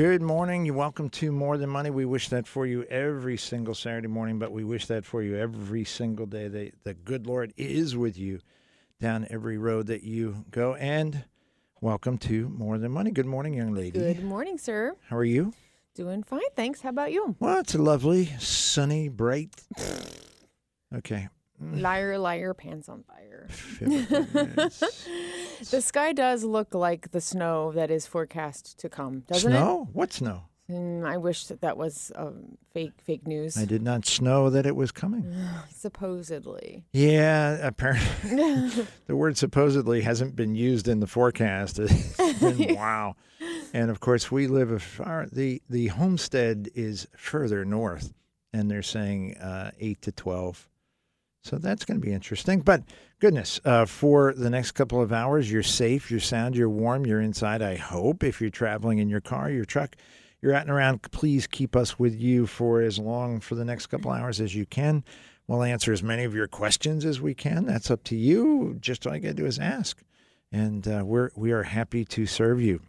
Good morning. You're welcome to More Than Money. We wish that for you every single Saturday morning, but we wish that for you every single day. The, the good Lord is with you down every road that you go. And welcome to More Than Money. Good morning, young lady. Good morning, sir. How are you? Doing fine, thanks. How about you? Well, it's a lovely, sunny, bright. Okay. Liar, liar, pants on fire. The sky does look like the snow that is forecast to come, doesn't it? snow? What snow? it? Mm, I wish that that was um, fake fake news. I did not know that it was coming. Supposedly. Yeah, apparently the word supposedly hasn't been used in the forecast. It's been, wow. And of course, we live a far the the homestead is further north, and they're saying uh, eight to twelve. So that's going to be interesting. But goodness, uh, for the next couple of hours, you're safe, you're sound, you're warm, you're inside. I hope if you're traveling in your car, your truck, you're out and around. Please keep us with you for as long for the next couple hours as you can. We'll answer as many of your questions as we can. That's up to you. Just all you got to do is ask, and uh, we're we are happy to serve you.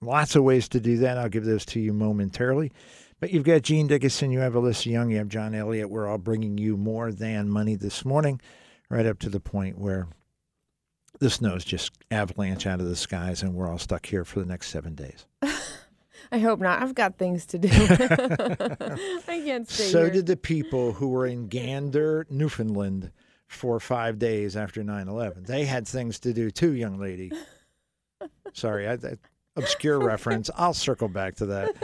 Lots of ways to do that. I'll give those to you momentarily. But you've got Gene Dickinson, you have Alyssa Young, you have John Elliott. We're all bringing you more than money this morning, right up to the point where the snow's just avalanche out of the skies, and we're all stuck here for the next seven days. I hope not. I've got things to do. I can't stay So here. did the people who were in Gander, Newfoundland for five days after 9 11. They had things to do too, young lady. Sorry, I, I, obscure reference. I'll circle back to that.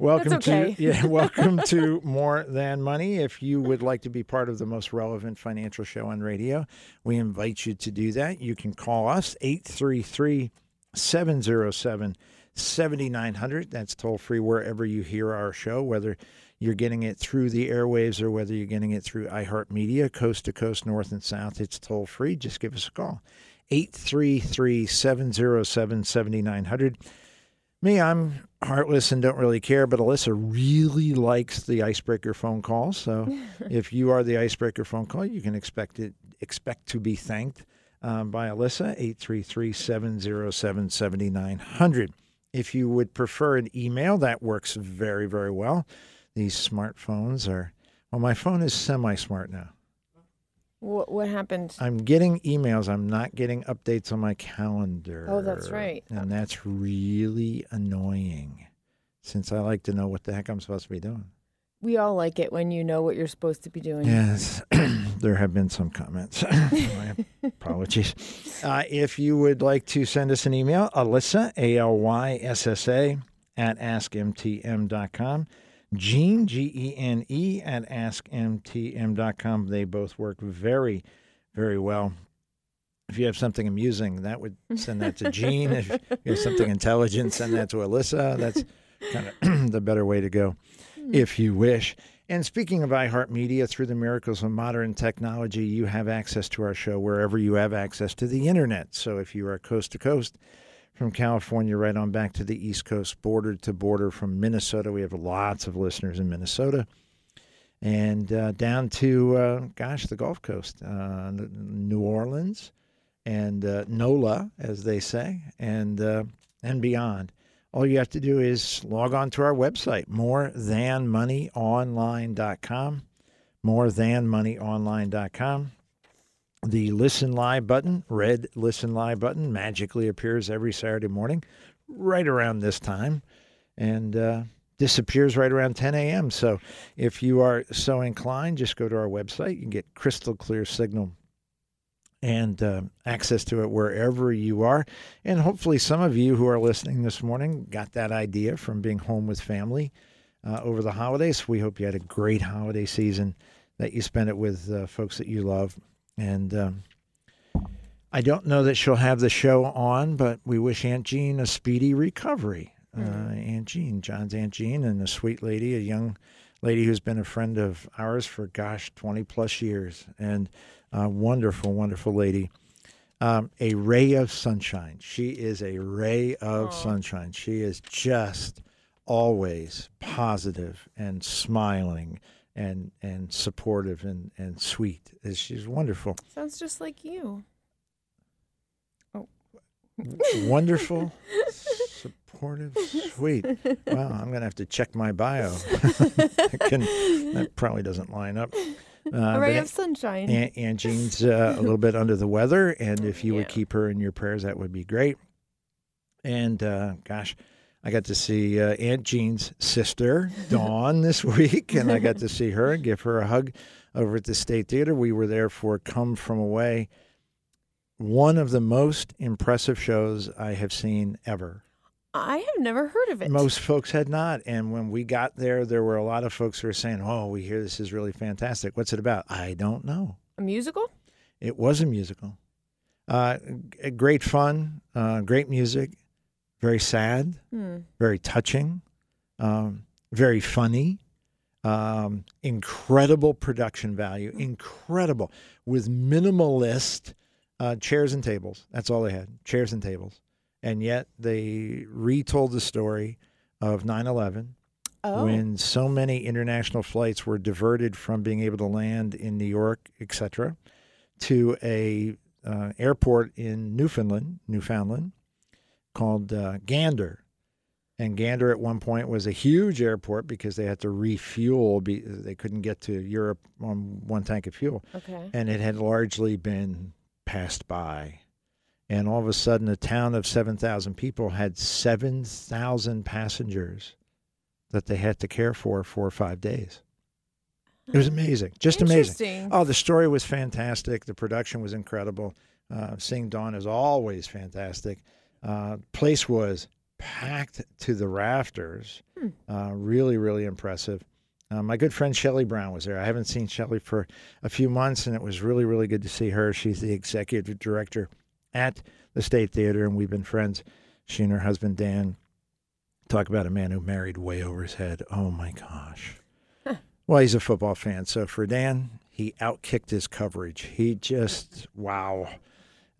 Welcome okay. to yeah, welcome to More Than Money. If you would like to be part of the most relevant financial show on radio, we invite you to do that. You can call us 833 707 7900. That's toll free wherever you hear our show, whether you're getting it through the airwaves or whether you're getting it through iHeartMedia, coast to coast, north and south. It's toll free. Just give us a call. 833 707 7900. Me, I'm heartless and don't really care, but Alyssa really likes the icebreaker phone call. So if you are the icebreaker phone call, you can expect it expect to be thanked um, by Alyssa, 833 707 7900. If you would prefer an email, that works very, very well. These smartphones are, well, my phone is semi smart now. What, what happened? I'm getting emails. I'm not getting updates on my calendar. Oh, that's right. And that's really annoying since I like to know what the heck I'm supposed to be doing. We all like it when you know what you're supposed to be doing. Yes, there have been some comments. My apologies. Uh, if you would like to send us an email, Alyssa, A L Y S S A, at askmtm.com. Gene, G E N E, at askmtm.com. They both work very, very well. If you have something amusing, that would send that to Gene. if you have something intelligent, send that to Alyssa. That's kind of the better way to go, hmm. if you wish. And speaking of iHeartMedia, through the miracles of modern technology, you have access to our show wherever you have access to the internet. So if you are coast to coast, from California right on back to the East Coast, border to border from Minnesota. We have lots of listeners in Minnesota. And uh, down to, uh, gosh, the Gulf Coast, uh, New Orleans and uh, NOLA, as they say, and, uh, and beyond. All you have to do is log on to our website, morethanmoneyonline.com, morethanmoneyonline.com. The listen live button, red listen live button, magically appears every Saturday morning right around this time and uh, disappears right around 10 a.m. So if you are so inclined, just go to our website. You can get crystal clear signal and uh, access to it wherever you are. And hopefully, some of you who are listening this morning got that idea from being home with family uh, over the holidays. We hope you had a great holiday season, that you spent it with uh, folks that you love. And um, I don't know that she'll have the show on, but we wish Aunt Jean a speedy recovery. Uh, Aunt Jean, John's Aunt Jean, and a sweet lady, a young lady who's been a friend of ours for, gosh, 20 plus years. And a wonderful, wonderful lady. Um, a ray of sunshine. She is a ray of sunshine. She is just always positive and smiling and and supportive and and sweet. She's wonderful, Sounds just like you. Oh, wonderful, Supportive, sweet. Wow, I'm going to have to check my bio. I can, that probably doesn't line up. Uh, A ray of sunshine. Aunt, Aunt Jean's uh, a little bit under the weather, and if you would keep her in your prayers, that would be great. And uh, gosh, I got to see uh, Aunt Jean's sister, Dawn, this week, and I got to see her and give her a hug over at the State Theater. We were there for Come From Away, one of the most impressive shows I have seen ever. I have never heard of it. Most folks had not. And when we got there, there were a lot of folks who were saying, Oh, we hear this is really fantastic. What's it about? I don't know. a musical? It was a musical. Uh, great fun, uh, great music, very sad, Hmm. very touching, um, very funny, um, incredible production value, incredible, with minimalist uh, chairs and tables. That's all they had chairs and tables. And yet they retold the story of 9 11 Oh. when so many international flights were diverted from being able to land in New York, etc., to a uh, airport in Newfoundland, Newfoundland, called uh, Gander. And Gander at one point was a huge airport because they had to refuel. Be, they couldn't get to Europe on one tank of fuel, Okay. and it had largely been passed by. And all of a sudden, a town of 7,000 people had 7,000 passengers that they had to care for for five days. It was amazing, just amazing. Oh, the story was fantastic. The production was incredible. Uh, seeing Dawn is always fantastic. Uh, place was packed to the rafters. Hmm. Uh, really, really impressive. Uh, my good friend Shelley Brown was there. I haven't seen Shelley for a few months, and it was really, really good to see her. She's the executive director at the State Theater, and we've been friends. She and her husband Dan talk about a man who married way over his head. Oh my gosh. well, he's a football fan, so for Dan, he outkicked his coverage. He just wow.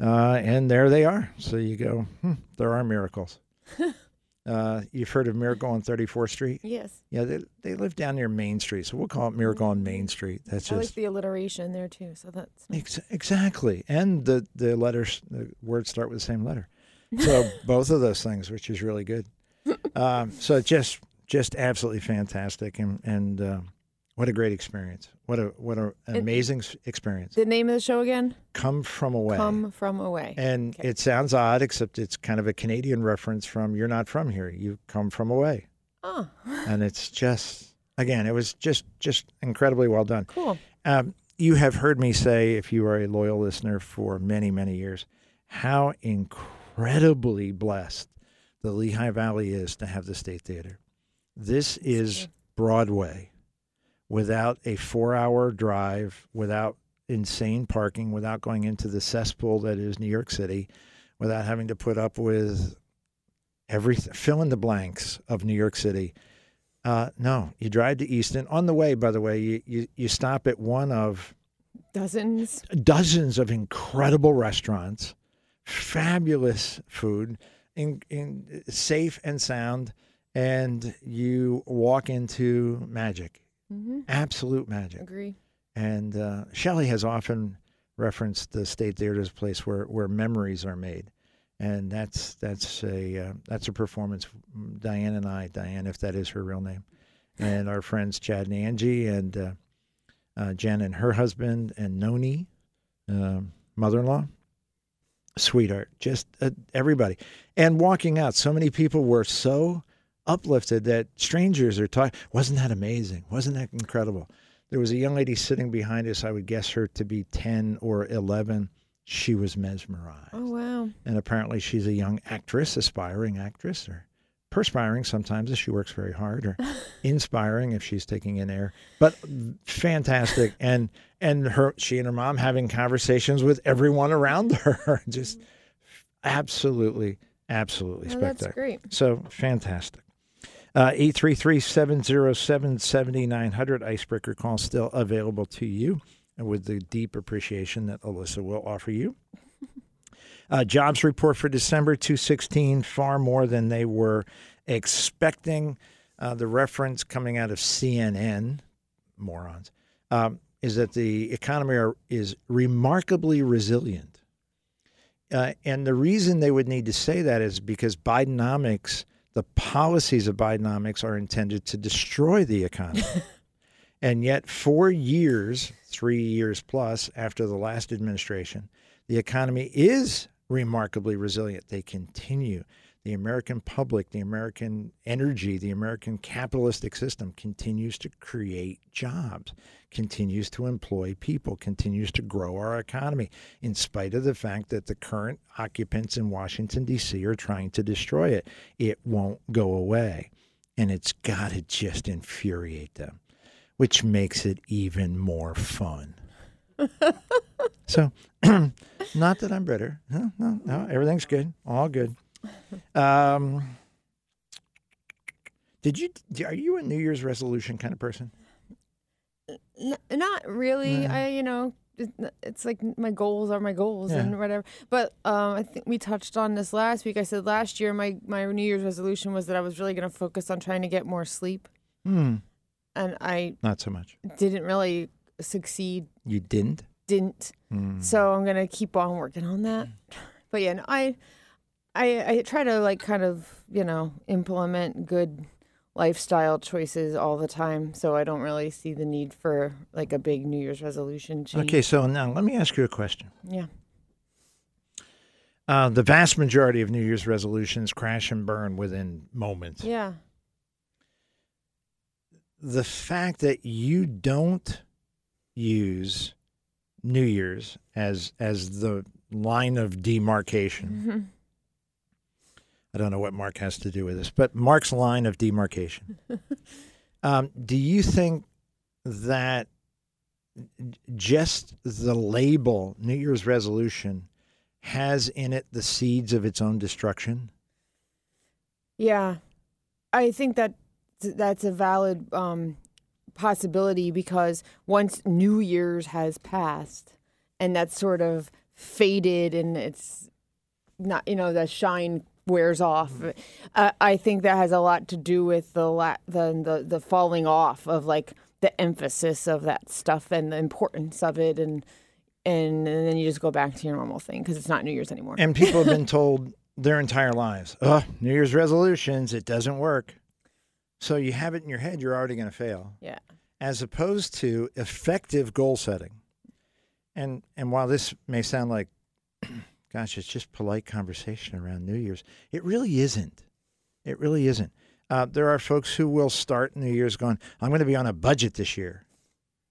Uh, and there they are. So you go, hmm, there are miracles. uh, you've heard of Miracle on 34th Street? yes. Yeah, they, they live down near Main Street, so we'll call it Miracle on Main Street. That's I like just the alliteration there too. So that's. Ex- exactly, and the the letters, the words start with the same letter. So both of those things, which is really good. Um, so just just absolutely fantastic, and and uh, what a great experience! What a what a And- amazing experience. the name of the show again? Come from away. Come from away. and Okay. it sounds odd, except it's kind of a Canadian reference from "You're not from here. You come from away," oh, and it's just again, it was just just incredibly well done. cool. Um, you have heard me say, if you are a loyal listener for many, many years, how incredibly blessed the Lehigh Valley is to have the State Theater. This is. Broadway without a four hour drive, without insane parking, without going into the cesspool that is New York City, without having to put up with everything, fill in the blanks of New York City. Uh, no, you drive to Easton. On the way, by the way, you, you, you stop at one of Dozens. dozens of incredible restaurants, fabulous food, in, in safe and sound, and you walk into magic, Mm-hmm. absolute magic. Agree. And uh, Shelley has often referenced the State Theater as a place where, where memories are made, and that's that's a uh, that's a performance. Diane and I, Diane, if that is her real name, and our friends Chad and Angie, and uh, uh, Jen and her husband, and Noni, um, mother-in-law, sweetheart, just uh, everybody, and walking out. So many people were so uplifted that strangers are talking. Wasn't that amazing? Wasn't that incredible? There was a young lady sitting behind us. I would guess her to be 10 or 11. She was mesmerized. Oh wow. And apparently, she's a young actress, aspiring actress, or perspiring sometimes if she works very hard, or inspiring if she's taking in air. But fantastic. And and her, she and her mom having conversations with everyone around her. Just mm-hmm. absolutely, absolutely Oh, that's spectacular. great. So fantastic. Uh, 833-707-7900 icebreaker call still available to you and with the deep appreciation that Alyssa will offer you. Uh, jobs report for December 216, far more than they were expecting. Uh, the reference coming out of CNN, morons, um, is that the economy are, is remarkably resilient. Uh, and the reason they would need to say that is because Bidenomics, the policies of Bidenomics, are intended to destroy the economy. and yet, four years, three years plus after the last administration, the economy is remarkably resilient. They continue the American public, the American energy, the American capitalistic system continues to create jobs, continues to employ people, continues to grow our economy, in spite of the fact that the current occupants in Washington, D.C. are trying to destroy it. It won't go away. And it's got to just infuriate them, which makes it even more fun. so, not that I'm bitter. No, no, no. Everything's good. All good. Um, did you? Are you a New Year's resolution kind of person? N- not really. No. I, you know, it's like my goals are my goals Yeah. and whatever. But um, I think we touched on this last week. I said last year my my New Year's resolution was that I was really going to focus on trying to get more sleep, Hmm. and I Not so much. didn't really succeed. You didn't. Didn't. Hmm. So I'm gonna keep on working on that. But yeah, no, I, I, I try to like kind of you know implement good lifestyle choices all the time. So I don't really see the need for like a big New Year's resolution change. Okay, so now let me ask you a question. Yeah. Uh, the vast majority of New Year's resolutions crash and burn within moments. Yeah. The fact that you don't use New Year's as as the line of demarcation. Mhm. I don't know what Mark has to do with this, but Mark's line of demarcation. um, do you think that just the label New Year's resolution has in it the seeds of its own destruction? Yeah, I think that that's a valid um, possibility because once New Year's has passed and that's sort of faded and it's not, you know, the shine wears off. Mm-hmm. I, I think that has a lot to do with the, la- the the the falling off of like the emphasis of that stuff and the importance of it and. And, and then you just go back to your normal thing because it's not New Year's anymore. And people have been told their entire lives, oh, New Year's resolutions, it doesn't work. So you have it in your head, you're already going to fail. yeah. as opposed to effective goal setting. And and while this may sound like, gosh, it's just polite conversation around New Year's, it really isn't. It really isn't. Uh, there are folks who will start New Year's going, I'm going to be on a budget this year,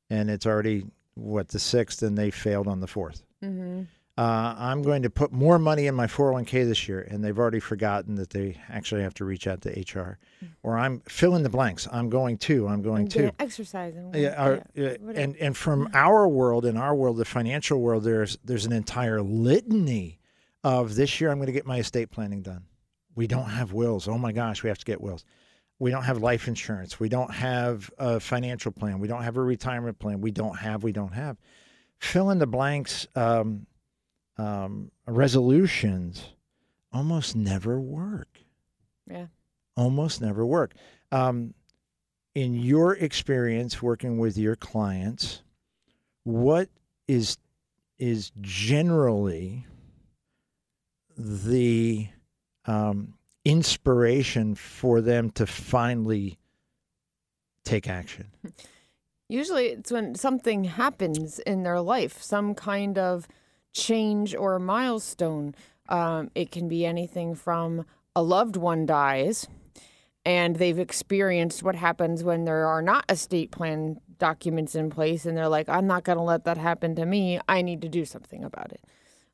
and it's already what the sixth, and they failed on the fourth. Mm-hmm. Uh, I'm going to put more money in my 401k this year, and they've already forgotten that they actually have to reach out to HR. Or I'm fill in the blanks. I'm going to. I'm going to. Exercising. Yeah, our, yeah, and and from our world, in our world, the financial world, there's there's an entire litany of this year. I'm going to get my estate planning done. We don't have wills. Oh my gosh, we have to get wills. We don't have life insurance. We don't have a financial plan. We don't have a retirement plan. We don't have. We don't have. Fill in the blanks. Um, um, resolutions almost never work yeah. almost never work. Um, in your experience working with your clients, what is is generally the um, inspiration for them to finally take action? Usually it's when something happens in their life, some kind of change or milestone. Um, it can be anything from a loved one dies and they've experienced what happens when there are not estate plan documents in place and they're like, I'm not going to let that happen to me. I need to do something about it.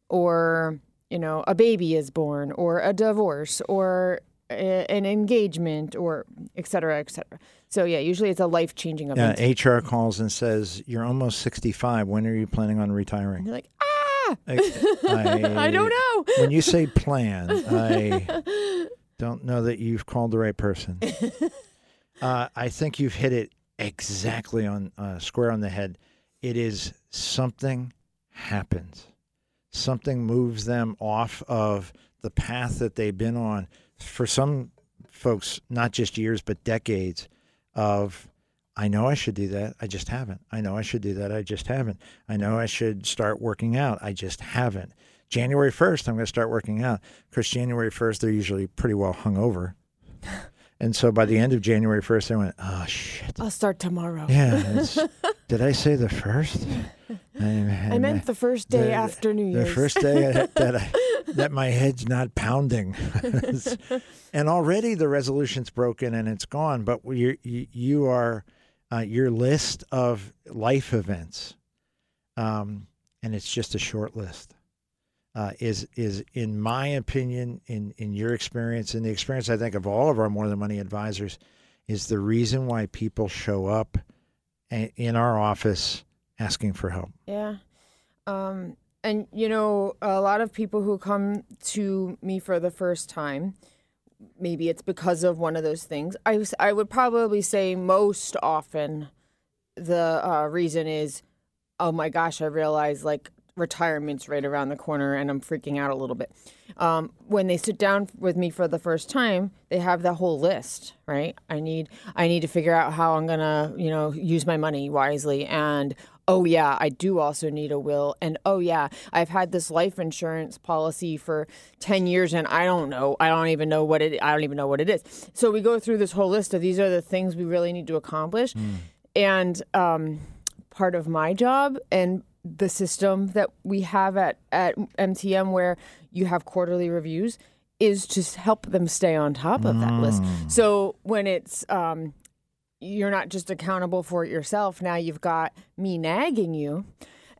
Or, you know, a baby is born or a divorce or a, an engagement or et cetera, et cetera. So, yeah, usually it's a life changing event. Yeah. HR calls and says, "You're almost 65. When are you planning on And retiring?" you're like, ah, I, I don't know. when you say plan, I don't know that you've called the right person. Uh, I think you've hit it exactly on uh, square on the head. It is something happens, something moves them off of the path that they've been on for some folks, not just years but decades. Of I know I should do that. I just haven't. I know I should do that. I just haven't. I know I should start working out. I just haven't. January 1st, I'm going to start working out. Because January 1st, they're usually pretty well hungover. and so by the end of January 1st, I went, oh, shit. I'll start tomorrow. Yeah. did I say the first? I, I meant the first day the- after New Year's. the first day that I, that my head's not pounding, and already the resolution's broken and it's gone. But you you, you are uh, your list of life events, um, and it's just a short list. Uh, is is in my opinion, in in your experience, in the experience I think of all of our more than money advisors, is the reason why people show up a- in our office asking for help. Yeah. Um, and, you know, a lot of people who come to me for the first time, maybe it's because of one of those things. I, I would probably say most often the uh, reason is, oh my gosh, I realize like retirement's right around the corner and I'm freaking out a little bit. Um, when they sit down with me for the first time, they have that whole list, right? I need I need to figure out how I'm gonna, you know, use my money wisely. And oh yeah, I do also need a will. And oh yeah, I've had this life insurance policy for ten years and I don't know. I don't even know what it I don't even know what it is. So we go through this whole list of these are the things we really need to accomplish. And um, part of my job and the system that we have at, at MTM where you have quarterly reviews is to help them stay on top of that list. So when it's um, you're not just accountable for it yourself, now you've got me nagging you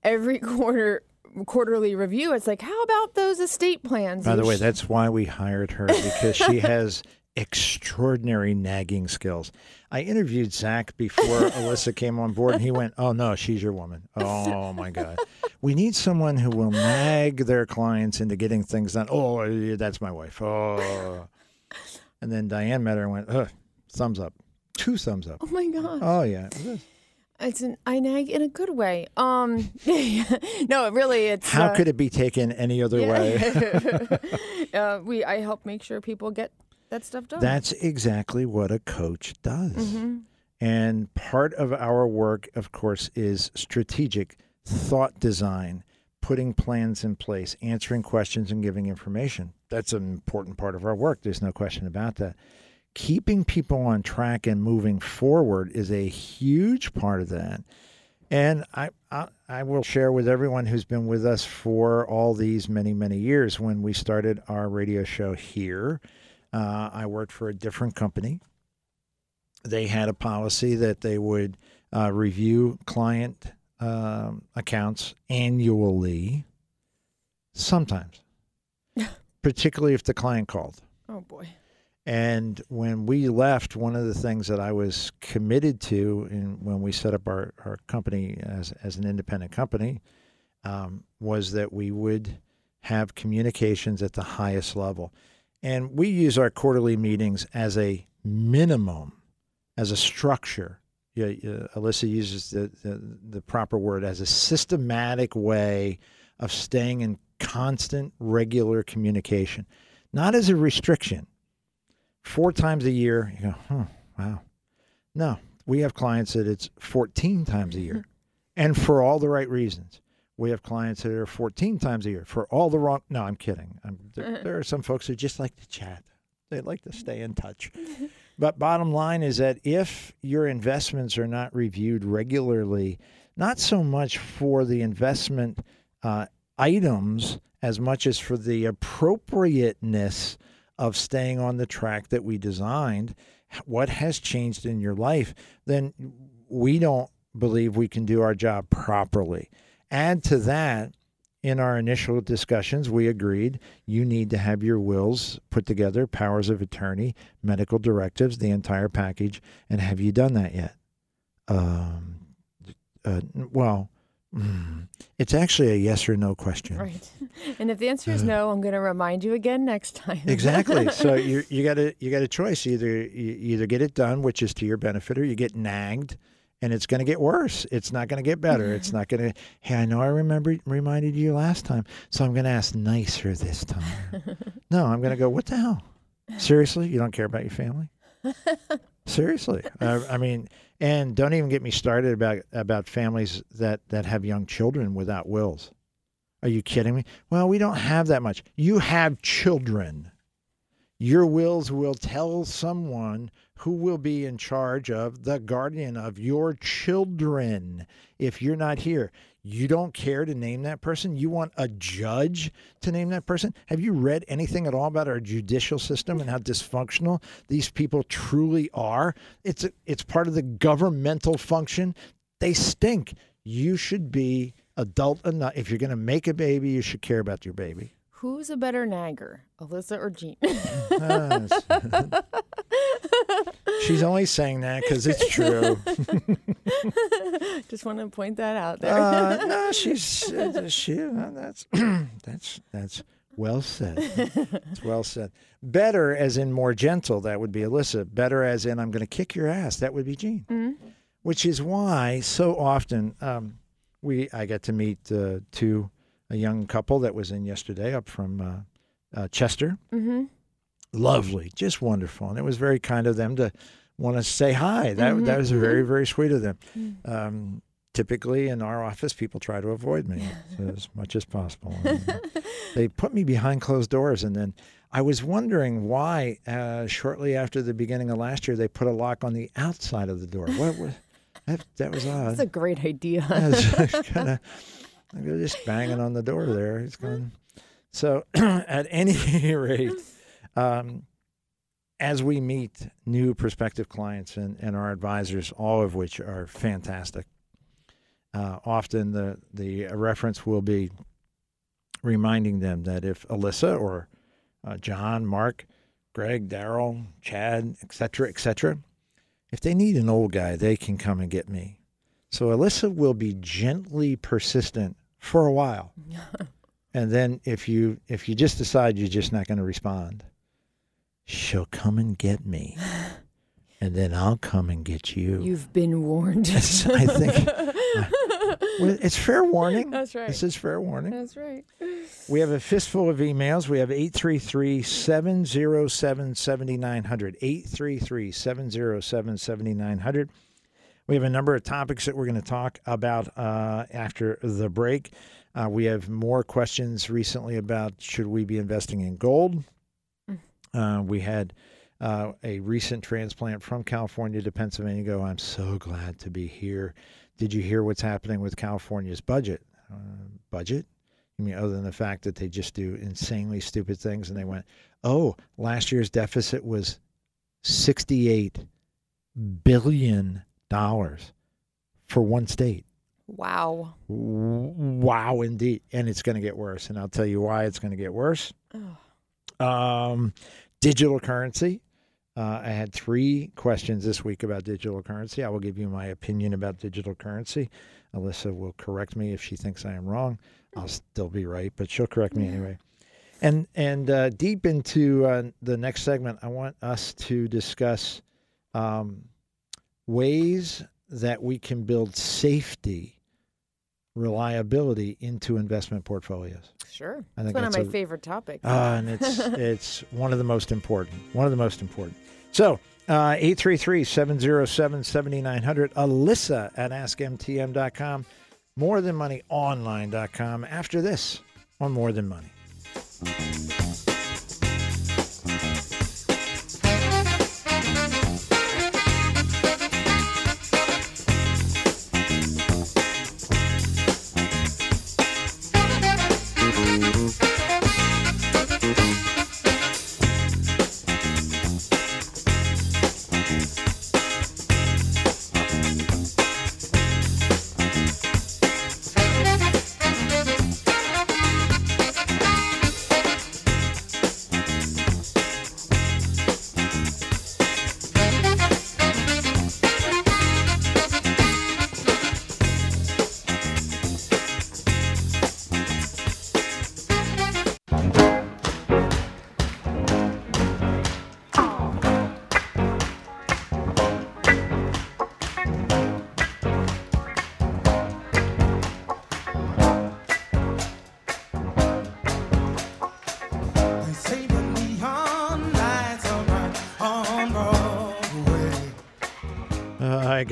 every quarter quarterly review. It's like, how about those estate plans? By the way, that's why we hired her because she has extraordinary nagging skills. I interviewed Zach before Alyssa came on board, and he went, "Oh no, she's your woman." Oh my God, we need someone who will nag their clients into getting things done. Oh, that's my wife. Oh, and then Diane met her and went, Ugh, "Thumbs up, two thumbs up." oh my god. Oh yeah, It's an I nag in a good way. Um, no, really, it's how uh, could it be taken any other way? uh, we I help make sure people get that stuff done. That's exactly what a coach does. Mm-hmm. And part of our work, of course, is strategic thought design, putting plans in place, answering questions, and giving information. That's an important part of our work. There's no question about that. Keeping people on track and moving forward is a huge part of that. And I, I, I will share with everyone who's been with us for all these many, many years. When we started our radio show here, uh, I worked for a different company they had a policy that they would uh, review client um, accounts annually, sometimes, particularly if the client called. oh boy. And when we left, one of the things that I was committed to in, when we set up our, our company as, as an independent company um, was that we would have communications at the highest level. And we use our quarterly meetings as a minimum, as a structure. Alyssa uses the, the, the proper word as a systematic way of staying in constant, regular communication, not as a restriction four times a year. You go, huh, wow. No, we have clients that it's 14 times a year, mm-hmm. and for all the right reasons. We have clients that are 14 times a year for all the wrong. No, I'm kidding. I'm, there, uh-huh. there are some folks who just like to chat. They like to stay in touch. Mm-hmm. But bottom line is that if your investments are not reviewed regularly, not so much for the investment uh, items as much as for the appropriateness of staying on the track that we designed, what has changed in your life, then we don't believe we can do our job properly. Add to that, in our initial discussions, we agreed you need to have your wills put together, powers of attorney, medical directives, the entire package. And have you done that yet? Um, uh, well, mm, it's actually a yes or no question. Right. And if the answer is no, I'm going to remind you again next time. exactly. So you you got a you got a choice. Either you either get it done, which is to your benefit, or you get nagged, and it's going to get worse. It's not going to get better. It's not going to. Hey, I know I remember reminded you last time, so I'm going to ask nicer this time. no, I'm going to go. What the hell? Seriously, you don't care about your family? Seriously, uh, I mean, and don't even get me started about about families that that have young children without wills. Are you kidding me? Well, we don't have that much. You have children. Your wills will tell someone who will be in charge of the guardian of your children if you're not here. You don't care to name that person. You want a judge to name that person. Have you read anything at all about our judicial system and how dysfunctional these people truly are? It's it's part of the governmental function. They stink. You should be adult enough. If you're going to make a baby, you should care about your baby. Who's a better nagger, Alyssa or Gene? She's only saying that because it's true. Just want to point that out there. Uh, no, she's uh, she. Uh, that's that's that's well said. It's well said. Better, as in more gentle, that would be Alyssa. Better, as in I'm going to kick your ass. That would be Gene. Mm-hmm. Which is why so often um, we I get to meet uh, two a young couple that was in yesterday up from uh, uh, Chester. mm-hmm. Lovely, just wonderful, and it was very kind of them to want to say hi. That that was very very sweet of them. Um, typically in our office, people try to avoid me as much as possible. And, uh, they put me behind closed doors, and then I was wondering why. Uh, shortly after the beginning of last year, they put a lock on the outside of the door. What was that? That was odd. That's a great idea. kind of just banging on the door there. He's going. So, at any rate, um, as we meet new prospective clients and, and our advisors, all of which are fantastic, uh, often the the reference will be reminding them that if Alyssa or uh, John, Mark, Greg, Daryl, Chad, etc., etc., if they need an old guy, they can come and get me. So Alyssa will be gently persistent for a while. and then if you if you just decide you're just not going to respond, she'll come and get me. And then I'll come and get you. You've been warned. I think well, it's fair warning. That's right. This is fair warning. That's right. We have a fistful of emails. We have 833 707 7900. 833 707 7900. We have a number of topics that we're going to talk about uh, after the break. Uh, we have more questions recently about should we be investing in gold. Uh, we had uh, a recent transplant from California to Pennsylvania go, I'm so glad to be here. Did you hear what's happening with California's budget? Uh, budget? I mean, other than the fact that they just do insanely stupid things, and they went, "Oh, last year's deficit was sixty-eight billion dollars for one state." Wow. Wow, indeed, and it's going to get worse, and I'll tell you why it's going to get worse. Um, digital currency. Uh, I had three questions this week about digital currency. I will give you my opinion about digital currency. Alyssa will correct me if she thinks I am wrong. I'll still be right, but she'll correct me anyway. And and uh, deep into uh, the next segment, I want us to discuss um, ways that we can build safety, reliability into investment portfolios. Sure. I It's think one of my a- favorite topics. Uh, and it's it's one of the most important. One of the most important. So, uh, 833-707-7900. Alyssa at askmtm.com. More Than Money Online.com. After this on More Than Money.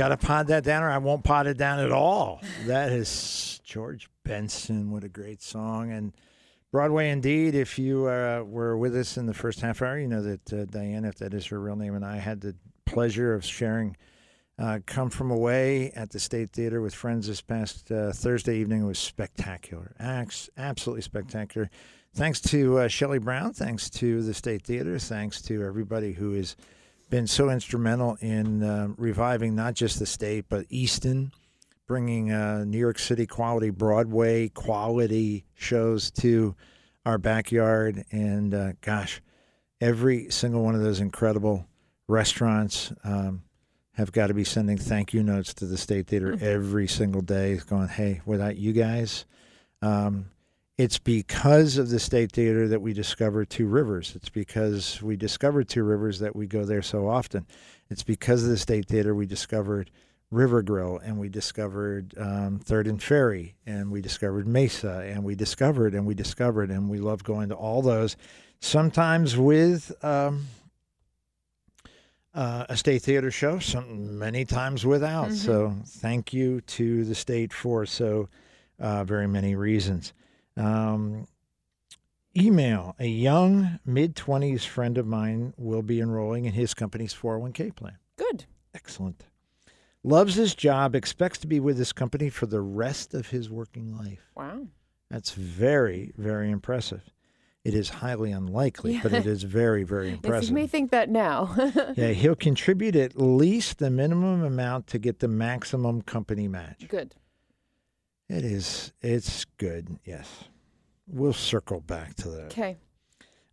Got to pod that down, or I won't pod it down at all. That is George Benson, what a great song. And Broadway Indeed, if you uh, were with us in the first half hour, you know that uh, Diane, if that is her real name, and I had the pleasure of sharing uh, Come From Away at the State Theater with friends this past uh, Thursday evening. It was spectacular, absolutely spectacular. Thanks to uh, Shelley Brown, thanks to the State Theater, thanks to everybody who has been so instrumental in uh, reviving not just the state, but Easton bringing uh, New York City quality Broadway quality shows to our backyard. And uh, gosh, every single one of those incredible restaurants um, have got to be sending thank you notes to the State Theater every single day, going, hey, without you guys, um, it's because of the State Theater that we discovered Two Rivers. It's because we discovered Two Rivers that we go there so often. It's because of the State Theater we discovered River Grill, and we discovered um, Third and Ferry, and we discovered Mesa, and we discovered and we discovered, and we love going to all those. Sometimes with um, uh, a state theater show, some many times without. So thank you to the state for so uh, very many reasons. Um, email a young mid twenties friend of mine will be enrolling in his company's four hundred one k plan. Good. Excellent. Loves his job, expects to be with his company for the rest of his working life. Wow. That's very, very impressive. It is highly unlikely, but it is very, very impressive. you may think that now. yeah, he'll contribute at least the minimum amount to get the maximum company match. Good. It is, it's good, yes. We'll circle back to that. Okay.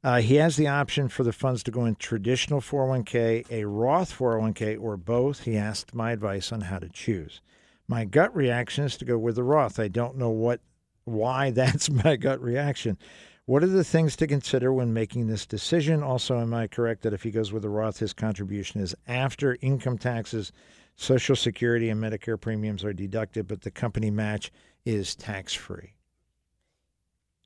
Uh, he has the option for the funds to go in traditional 401k, a Roth 401k, or both. He asked my advice on how to choose. My gut reaction is to go with the Roth. I don't know what why that's my gut reaction. What are the things to consider when making this decision? Also, am I correct that if he goes with the Roth, his contribution is after income taxes, Social Security, and Medicare premiums are deducted, but the company match is tax free?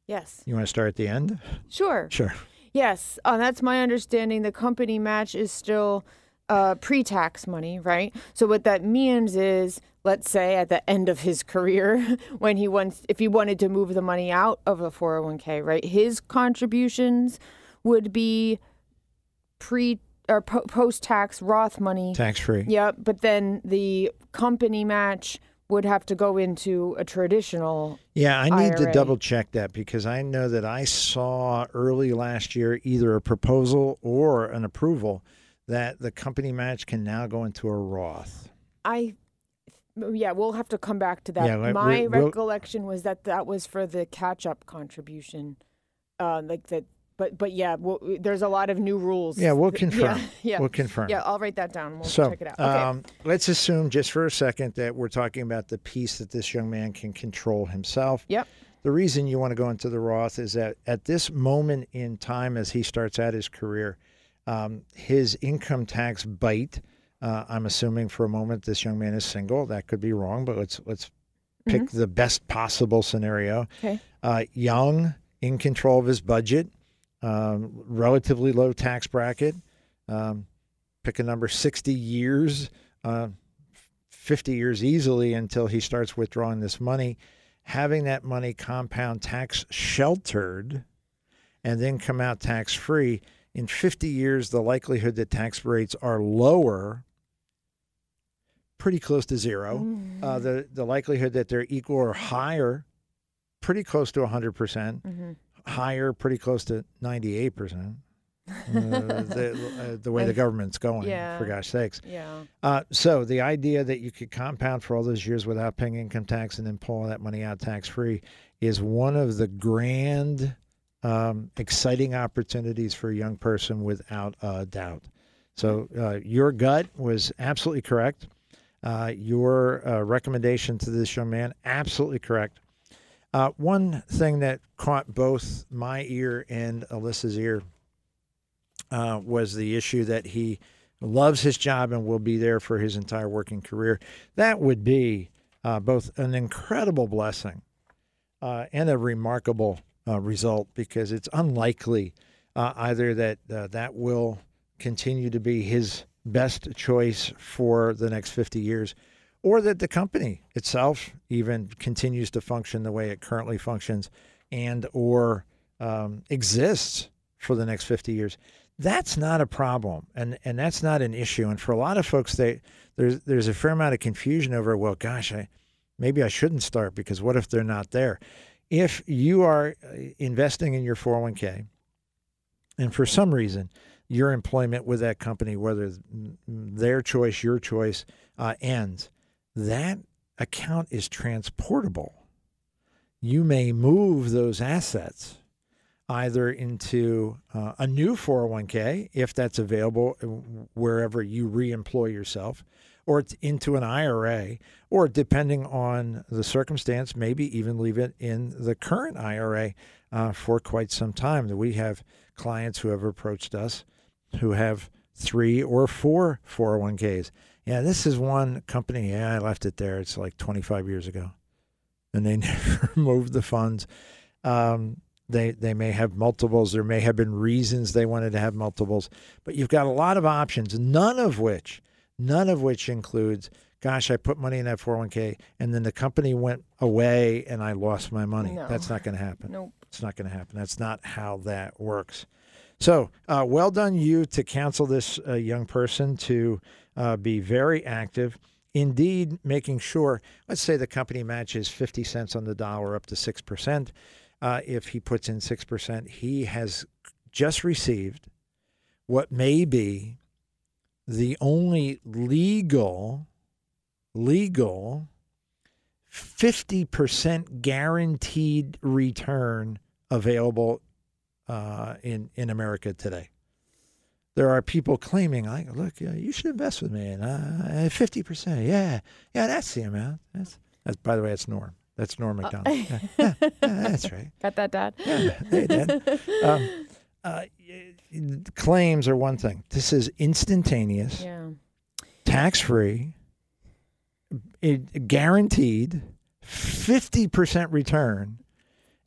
Yes. You want to start at the end? Sure. Sure. Yes, uh, that's my understanding. The company match is still uh, pre-tax money, right? So what that means is, let's say at the end of his career, when he wants, if he wanted to move the money out of a 401k, right, his contributions would be pre or po- post-tax Roth money. Tax free. Yep, but then the company match would have to go into a traditional. Yeah, I need to double check that because I know that I saw early last year either a proposal or an approval that the company match can now go into a Roth. I, yeah, we'll have to come back to that. Yeah, My we'll- recollection was that that was for the catch-up contribution, uh, like that. But but yeah, we'll, there's a lot of new rules. Yeah, we'll confirm. Yeah, yeah, We'll confirm. yeah. I'll write that down. We'll so check it out. Okay. um, let's assume just for a second that we're talking about the piece that this young man can control himself. yep. The reason you want to go into the Roth is that at this moment in time, as he starts out his career, um, his income tax bite. Uh, I'm assuming for a moment this young man is single. That could be wrong, but let's let's pick the best possible scenario. Okay. Uh, young, in control of his budget, um, relatively low tax bracket. Um, pick a number, 60 years, uh, 50 years easily until he starts withdrawing this money. Having that money compound tax sheltered and then come out tax free. In 50 years, the likelihood that tax rates are lower, pretty close to zero. Uh, the, the likelihood that they're equal or higher, pretty close to 100%. hmm Higher, pretty close to 98%. Uh, the, uh, the way the government's going, Yeah. for gosh sakes. Yeah. Uh, so the idea that you could compound for all those years without paying income tax and then pull all that money out tax free is one of the grand, um, exciting opportunities for a young person without a doubt. So uh, your gut was absolutely correct. Uh, your uh, recommendation to this young man absolutely correct. Uh, one thing that caught both my ear and Alyssa's ear uh, was the issue that he loves his job and will be there for his entire working career. That would be uh, both an incredible blessing uh, and a remarkable uh, result because it's unlikely uh, either that that will continue to be his best choice for the next 50 years or that the company itself even continues to function the way it currently functions and or um, exists for the next 50 years. That's not a problem and and that's not an issue. And for a lot of folks they there's there's a fair amount of confusion over well gosh i maybe i shouldn't start because what if they're not there? If you are uh, investing in your 401k and for some reason your employment with that company whether their choice your choice uh, ends that account is transportable. You may move those assets either into uh, a new 401k if that's available uh, wherever you reemploy yourself or it's into an IRA or depending on the circumstance maybe even leave it in the current IRA uh, for quite some time. We have clients who have approached us who have three or four 401ks yeah this is one company yeah I left it there it's like 25 years ago and they never moved the funds um, they they may have multiples. There may have been reasons they wanted to have multiples, but you've got a lot of options. None of which, none of which includes, gosh, I put money in that 401k and then the company went away and I lost my money. No. That's not going to happen. Nope. It's not going to happen. That's not how that works. So, uh, well done you to counsel this uh, young person to uh, be very active. Indeed, making sure, let's say the company matches 50 cents on the dollar up to 6%. Uh, if he puts in 6%, he has just received what may be the only legal, legal 50% guaranteed return available uh, in, in America today. There are people claiming, like, look, uh, you should invest with me, and uh, fifty percent, yeah, yeah, that's the amount. That's, that's by the way, that's Norm. That's Norm Macdonald. Yeah, yeah, yeah, that's right. Got that, Dad? Yeah, they did. Um, uh, claims are one thing. This is instantaneous, Yeah. tax free, guaranteed, fifty percent return,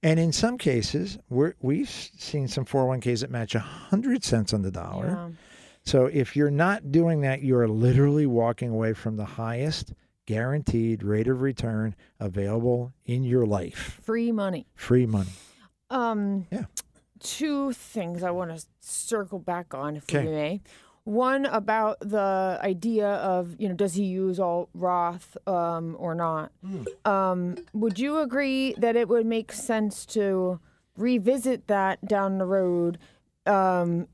and in some cases, we're, we've seen some four hundred one ks that match hundred cents on the dollar. Yeah. So if you're not doing that, you are literally walking away from the highest guaranteed rate of return available in your life. Free money. Free money. Um, Yeah. Two things I want to circle back on, if Okay. we may. One about the idea of, you know, does he use all Roth um, or not? Um, would you agree that it would make sense to revisit that down the road um,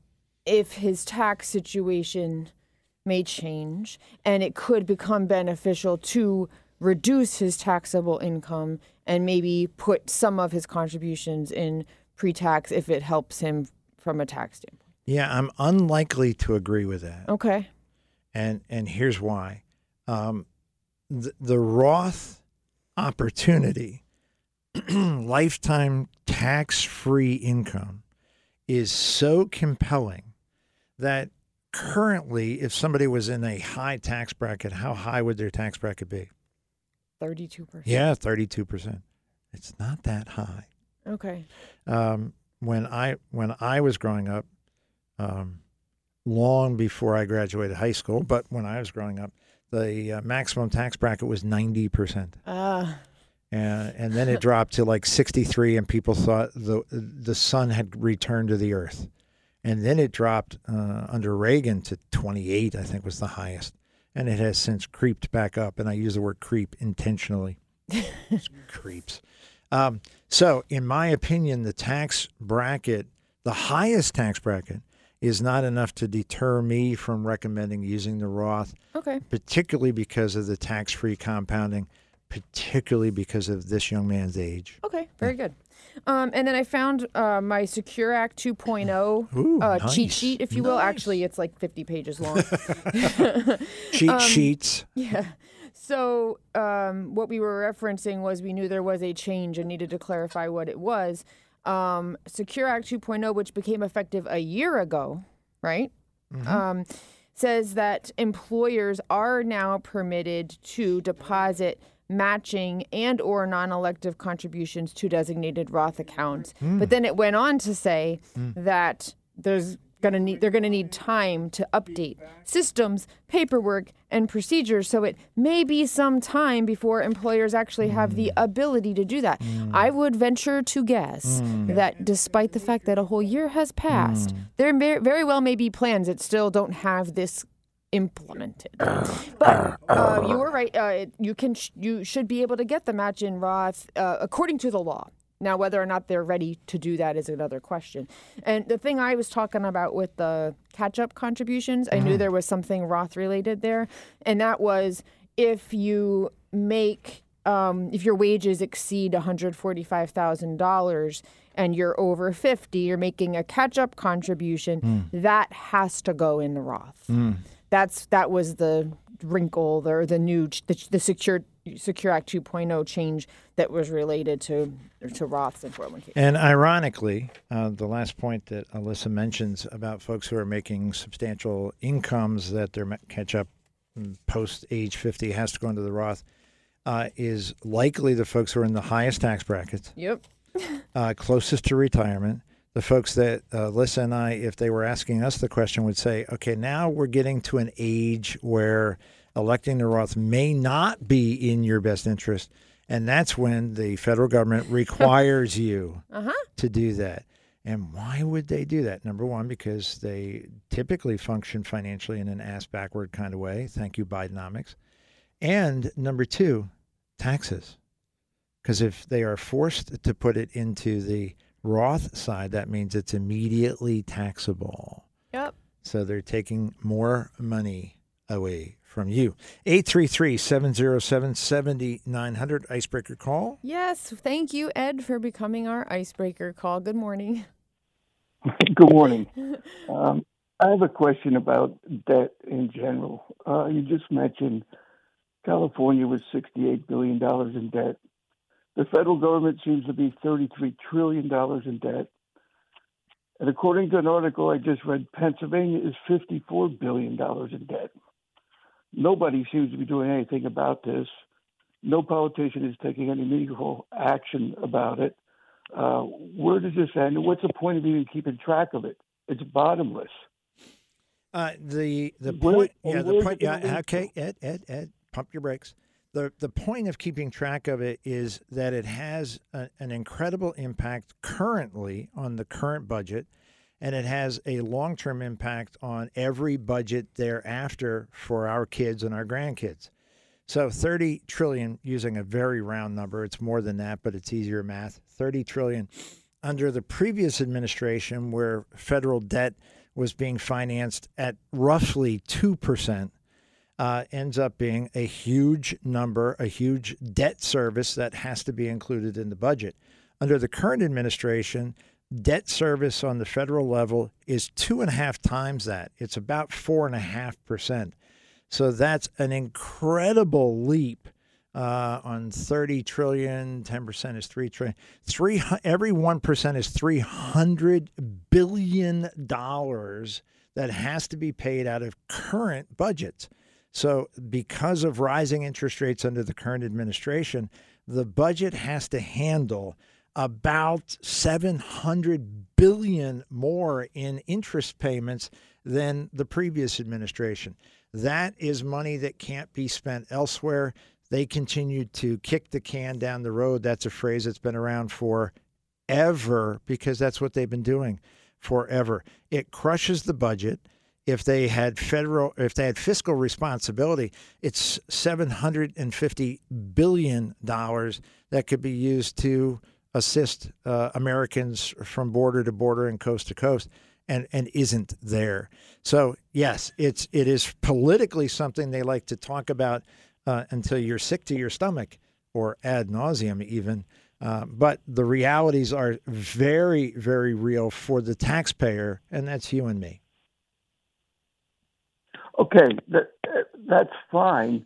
if his tax situation may change and it could become beneficial to reduce his taxable income and maybe put some of his contributions in pre-tax if it helps him from a tax standpoint. Yeah, I'm unlikely to agree with that. Okay. and and here's why um, the, the roth opportunity lifetime tax-free income is so compelling that currently if somebody was in a high tax bracket how high would their tax bracket be 32%. yeah 32% it's not that high Okay. um, when I when I was growing up, um, long before I graduated high school, but when I was growing up, the uh, maximum tax bracket was ninety percent, Uh, and and then it dropped to like sixty three, and people thought the the sun had returned to the earth, and then it dropped uh, under Reagan to twenty eight, I think was the highest, and it has since creeped back up, and I use the word creep intentionally. creeps. Um, so, in my opinion, the tax bracket, the highest tax bracket, is not enough to deter me from recommending using the Roth, okay. particularly because of the tax free compounding, particularly because of this young man's age. Okay. Very good. Um, and then I found uh, my Secure Act 2.0 Ooh, uh, cheat sheet, if you will. Actually, it's like 50 pages long. Cheat Um, sheets. Yeah. So um, what we were referencing was we knew there was a change and needed to clarify what it was. Um, Secure Act 2.0, which became effective a year ago, right? Um, says that employers are now permitted to deposit matching and or non-elective contributions to designated Roth accounts. But then it went on to say that there's going to need they're going to need time to update systems, paperwork, and procedures. So it may be some time before employers actually have the mm. ability to do that. Mm. I would venture to guess mm. that despite the fact that a whole year has passed, there may, very well may be plans that still don't have this implemented. Uh, but uh, uh, uh, you were right. Uh, you can sh- you should be able to get the match in Roth uh, according to the law. Now, whether or not they're ready to do that is another question. And the thing I was talking about with the catch-up contributions, I knew mm-hmm. there was something Roth related there, and that was if you make um, if your wages exceed one hundred forty-five thousand dollars and you're over fifty, you're making a catch-up contribution. Hmm. That has to go in the Roth hmm. that's that was the wrinkle or the new the, the secure secure act 2.0 change that was related to to roths and 401k And ironically, uh, the last point that Alyssa mentions about folks who are making substantial incomes that their catch up post age 50 has to go into the Roth uh, is likely the folks who are in the highest tax brackets, yep uh, closest to retirement. The folks that uh, Alyssa and I, if they were asking us the question, would say, okay, now we're getting to an age where electing the Roth may not be in your best interest. And that's when the federal government requires you to do that. And why would they do that? Number one, because they typically function financially in an ass backward kind of way. Thank you, Bidenomics. And number two, taxes. Because if they are forced to put it into the Roth side, that means it's immediately taxable. yep So they're taking more money away from you. 833 707 7900 icebreaker call. yes thank you ed for becoming our icebreaker call good morning Good morning. Um, I have a question about debt in general. Uh, you just mentioned California was $68 billion in debt. The federal government seems to be $33 trillion in debt. And according to an article I just read, Pennsylvania is $54 billion in debt. Nobody seems to be doing anything about this. No politician is taking any meaningful action about it. Uh, where does this end? What's the point of even keeping track of it? It's bottomless. Uh, the the Where- point, yeah, the point, yeah, okay, Ed, Ed, Ed, pump your brakes. The The point of keeping track of it is that it has a, an incredible impact currently on the current budget, and it has a long term impact on every budget thereafter for our kids and our grandkids. So 30 trillion using a very round number, it's more than that, but it's easier math. 30 trillion under the previous administration where federal debt was being financed at roughly 2%, uh, ends up being a huge number, a huge debt service that has to be included in the budget. Under the current administration, debt service on the federal level is two and a half times that. It's about four and a half percent. So that's an incredible leap uh, on 30 trillion. 10% is 3 trillion. Three, every 1% is $300 billion that has to be paid out of current budgets. So, because of rising interest rates under the current administration, the budget has to handle about 700 billion more in interest payments than the previous administration. That is money that can't be spent elsewhere. They continue to kick the can down the road. That's a phrase that's been around forever because that's what they've been doing forever. It crushes the budget. If they had federal, if they had fiscal responsibility, it's seven hundred and fifty billion dollars that could be used to assist uh, Americans from border to border and coast to coast, and and isn't there. So yes, it's it is politically something they like to talk about uh, until you're sick to your stomach or ad nauseum even. Uh, but the realities are very, very real for the taxpayer, and that's you and me. Okay, that that's fine,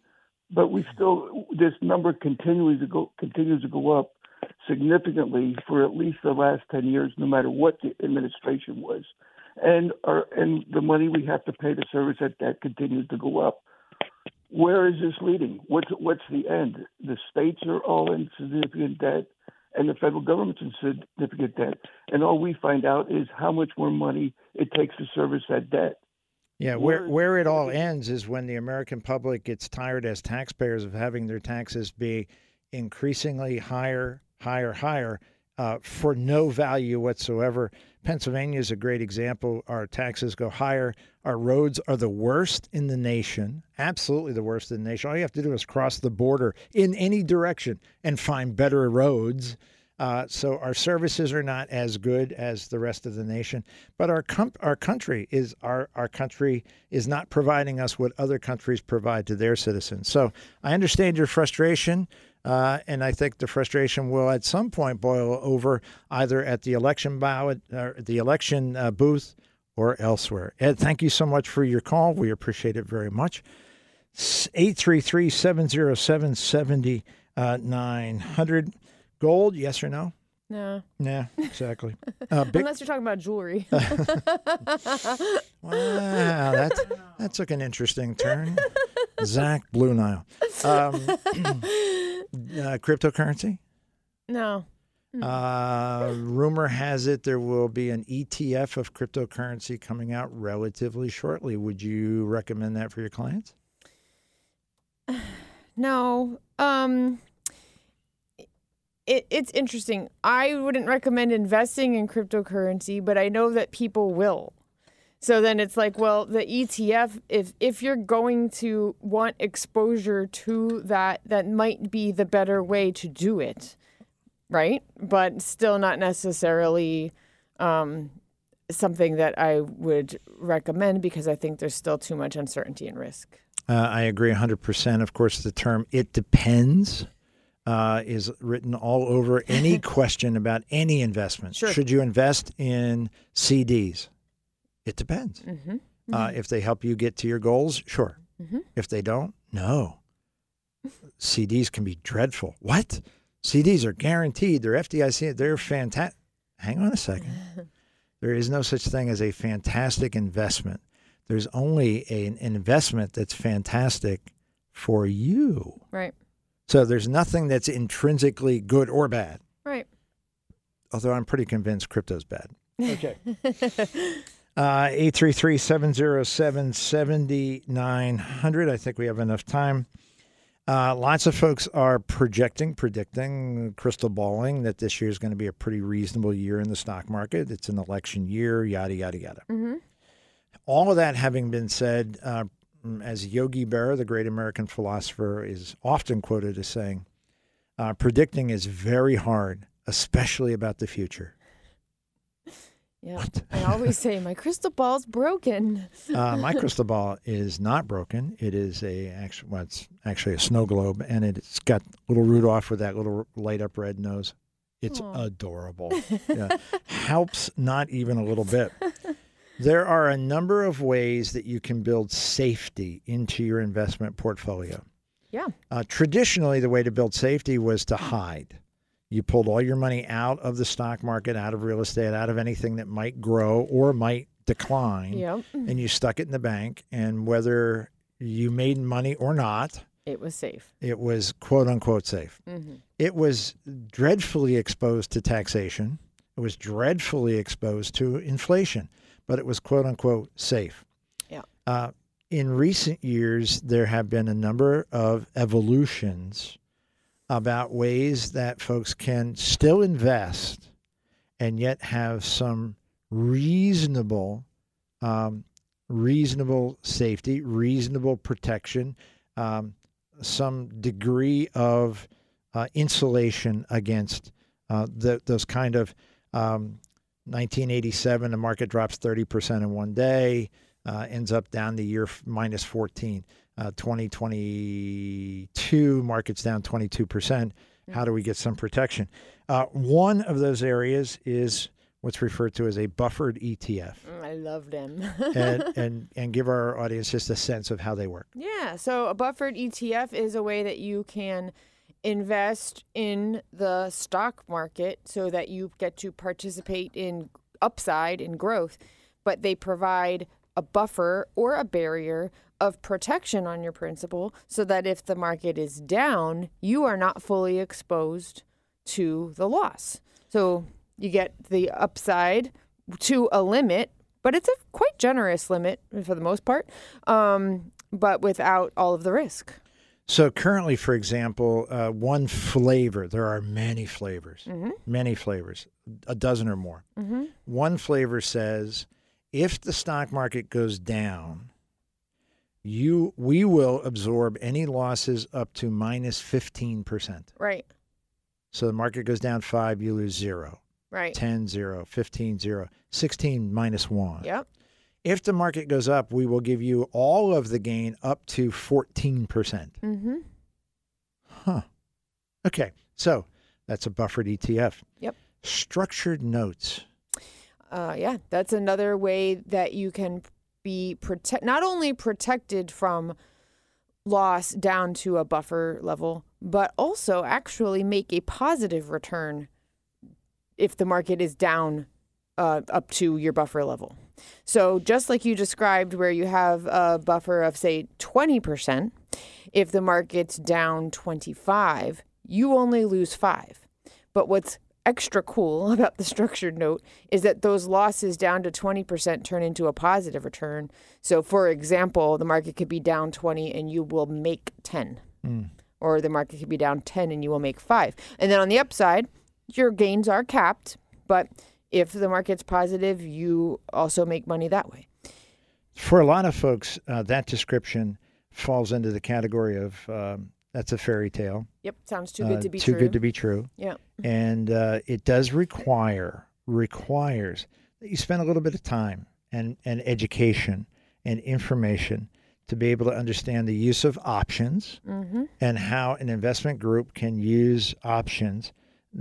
but we still this number continues to go continues to go up significantly for at least the last ten years, no matter what the administration was, and our and the money we have to pay to service that debt continues to go up. Where is this leading? What's what's the end? The states are all in significant debt, and the federal government's in significant debt. And all we find out is how much more money it takes to service that debt. Yeah, where Where- it all ends is when the American public gets tired as taxpayers of having their taxes be increasingly higher, higher, higher uh, for no value whatsoever. Pennsylvania is a great example. Our taxes go higher. Our roads are the worst in the nation, absolutely the worst in the nation. All you have to do is cross the border in any direction and find better roads. Uh, so our services are not as good as the rest of the nation, but our com- our country is our our country is not providing us what other countries provide to their citizens. So I understand your frustration, uh, and I think the frustration will at some point boil over either at the election ballot, or the election uh, booth, or elsewhere. Ed, thank you so much for your call. We appreciate it very much. 833 707 7900. Gold, yes or no? No, Yeah, exactly. Uh, big, unless you're talking about jewelry. wow, that that took an interesting turn. Zach Blue Nile, um, uh, cryptocurrency. no, Uh, rumor has it there will be an ETF of cryptocurrency coming out relatively shortly. Would you recommend that for your clients? no. Um, it, it's interesting. I wouldn't recommend investing in cryptocurrency, but I know that people will. So then it's like, well, the ETF, if if you're going to want exposure to that, that might be the better way to do it, right? But still not necessarily um, something that I would recommend because I think there's still too much uncertainty and risk. Uh, I agree 100%. Of course, the term it depends uh, is written all over any question about any investment. Sure. Should you invest in CDs? It depends. Mm-hmm. Uh, if they help you get to your goals, sure. Mhm. If they don't, no. CDs can be dreadful. What? CDs are guaranteed. They're FDIC. They're fantastic. Hang on a second. There is no such thing as a fantastic investment. There's only a- an investment that's fantastic for you. Right. So there's nothing that's intrinsically good or bad. Right. Although I'm pretty convinced crypto's bad. Okay. Uh, 833 707 7900. I think we have enough time. Uh, lots of folks are projecting, predicting, crystal balling that this year is going to be a pretty reasonable year in the stock market. It's an election year, yada, yada, yada. Mm-hmm. All of that having been said, uh, as Yogi Berra, the great American philosopher, is often quoted as saying, uh, predicting is very hard, especially about the future. Yeah. What? I always say my crystal ball's broken. Uh, my crystal ball is not broken. It is a actually, well, it's actually a snow globe, and it's got little Rudolph with that little light up red nose. It's Aw. adorable. Yeah. Helps not even a little bit. There are a number of ways that you can build safety into your investment portfolio. Yeah. Uh, traditionally, the way to build safety was to hide. You pulled all your money out of the stock market, out of real estate, out of anything that might grow or might decline Yep. and you stuck it in the bank and whether you made money or not It was safe. it was quote unquote safe Mm-hmm. it was dreadfully exposed to taxation it was dreadfully exposed to inflation but it was quote unquote safe Yeah. uh, in recent years there have been a number of evolutions about ways that folks can still invest and yet have some reasonable um, reasonable safety, reasonable protection, um, some degree of uh, insulation against uh, the, those kind of um, 1987, the market drops 30% in one day, uh, ends up down the year minus 14. Uh, 2022, market's down 22%. How do we get some protection? Uh, one of those areas is what's referred to as a buffered ETF Mm, I love them. and, and and give our audience just a sense of how they work. yeah. So a buffered ETF is a way that you can invest in the stock market so that you get to participate in upside and growth, but they provide a buffer or a barrier of protection on your principal so that if the market is down, you are not fully exposed to the loss. So you get the upside to a limit, but it's a quite generous limit for the most part, um, but without all of the risk. So currently, for example, uh, one flavor, there are many flavors, Mm-hmm. many flavors, a dozen or more. Mm-hmm. One flavor says if the stock market goes down, you we will absorb any losses up to minus 15%. Right, So the market goes down 5, you lose 0, right. 10 0, 15 0, 16 minus 1. Yep. If the market goes up, we will give you all of the gain up to 14%. Mm-hmm. Huh. Okay. So that's a buffered ETF. Yep. Structured notes. Uh, yeah, that's another way that you can be protect not only protected from loss down to a buffer level, but also actually make a positive return if the market is down uh, up to your buffer level. So just like you described, where you have a buffer of say twenty percent, if the market's down twenty five, you only lose five. But what's extra cool about the structured note is that those losses down to 20% turn into a positive return. So, for example, the market could be down 20 and you will make 10, mm. or the market could be down 10 and you will make 5. And then on the upside, your gains are capped, but if the market's positive, you also make money that way. For a lot of folks, uh, that description falls into the category of um, that's a fairy tale. Yep, sounds too good uh, to be too true. good to be true. yeah. and uh, it does require requires that you spend a little bit of time and, and education and information to be able to understand the use of options Mm-hmm. and how an investment group can use options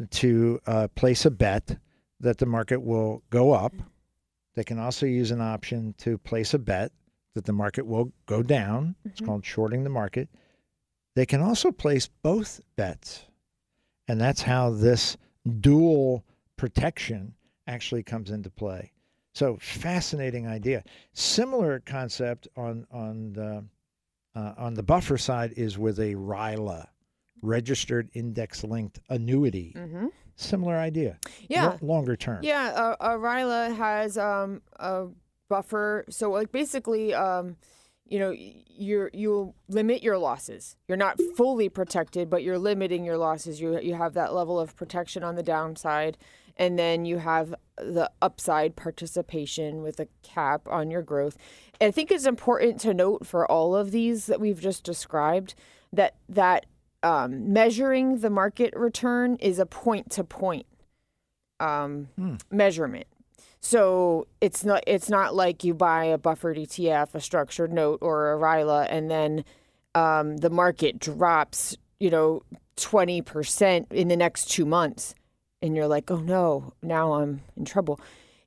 to uh, place a bet that the market will go up. They can also use an option to place a bet that the market will go down. It's called shorting the market. They can also place both bets. And that's how this dual protection actually comes into play. So fascinating idea. Similar concept on on the uh, on the buffer side is with a RILA, registered index linked annuity. Mm-hmm. Similar idea. Yeah. Lo- longer term. Yeah, uh, uh, RILA has um, a buffer. So, like, basically, um, you know, you you limit your losses. You're not fully protected, but you're limiting your losses. You you have that level of protection on the downside, and then you have the upside participation with a cap on your growth. And I think it's important to note for all of these that we've just described that that um, measuring the market return is a point to point um, measurement. So it's not it's not like you buy a buffered ETF, a structured note, or a RILA, and then um, the market drops, you know, twenty percent in the next two months, and you're like, oh no, now I'm in trouble.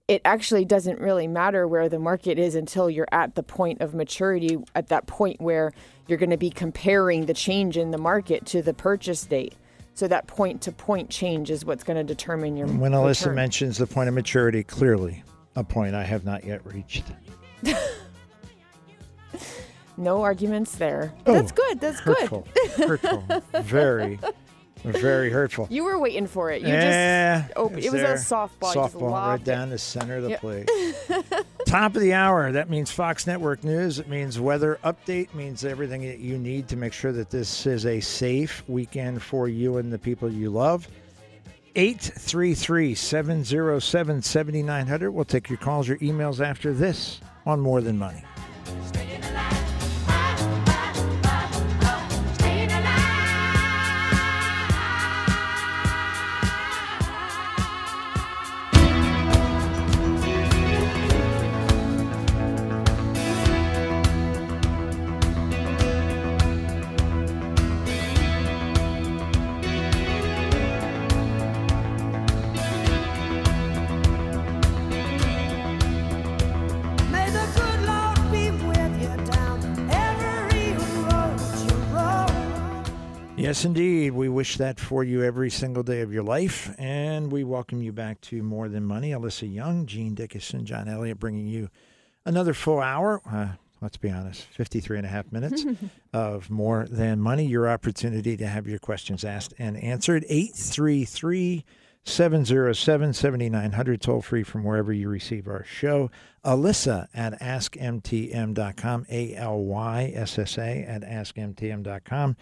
It actually doesn't really matter where the market is until you're at the point of maturity, at that point where you're going to be comparing the change in the market to the purchase date. So that point to point change is what's going to determine your When Alyssa return. mentions the point of maturity, clearly a point I have not yet reached. No arguments there. Oh, That's good. That's good. Hurtful. hurtful. Very, very hurtful. You were waiting for it. You Eh, just open. It was there. a softball. Softball right it. down the center of the Yep. plate. Top of the hour. That means Fox Network News. It means weather update. Means everything that you need to make sure that this is a safe weekend for you and the people you love. 833 707 7900. We'll take your calls, your emails after this on More Than Money. Yes, indeed. We wish that for you every single day of your life. And we welcome you back to More Than Money. Alyssa Young, Gene Dickinson, John Elliott bringing you another full hour. Uh, let's be honest, 53 and a half minutes of More Than Money. Your opportunity to have your questions asked and answered. 833 707 7900, toll free from wherever you receive our show. Alyssa at askmtm.com, A L Y S S A at askmtm.com.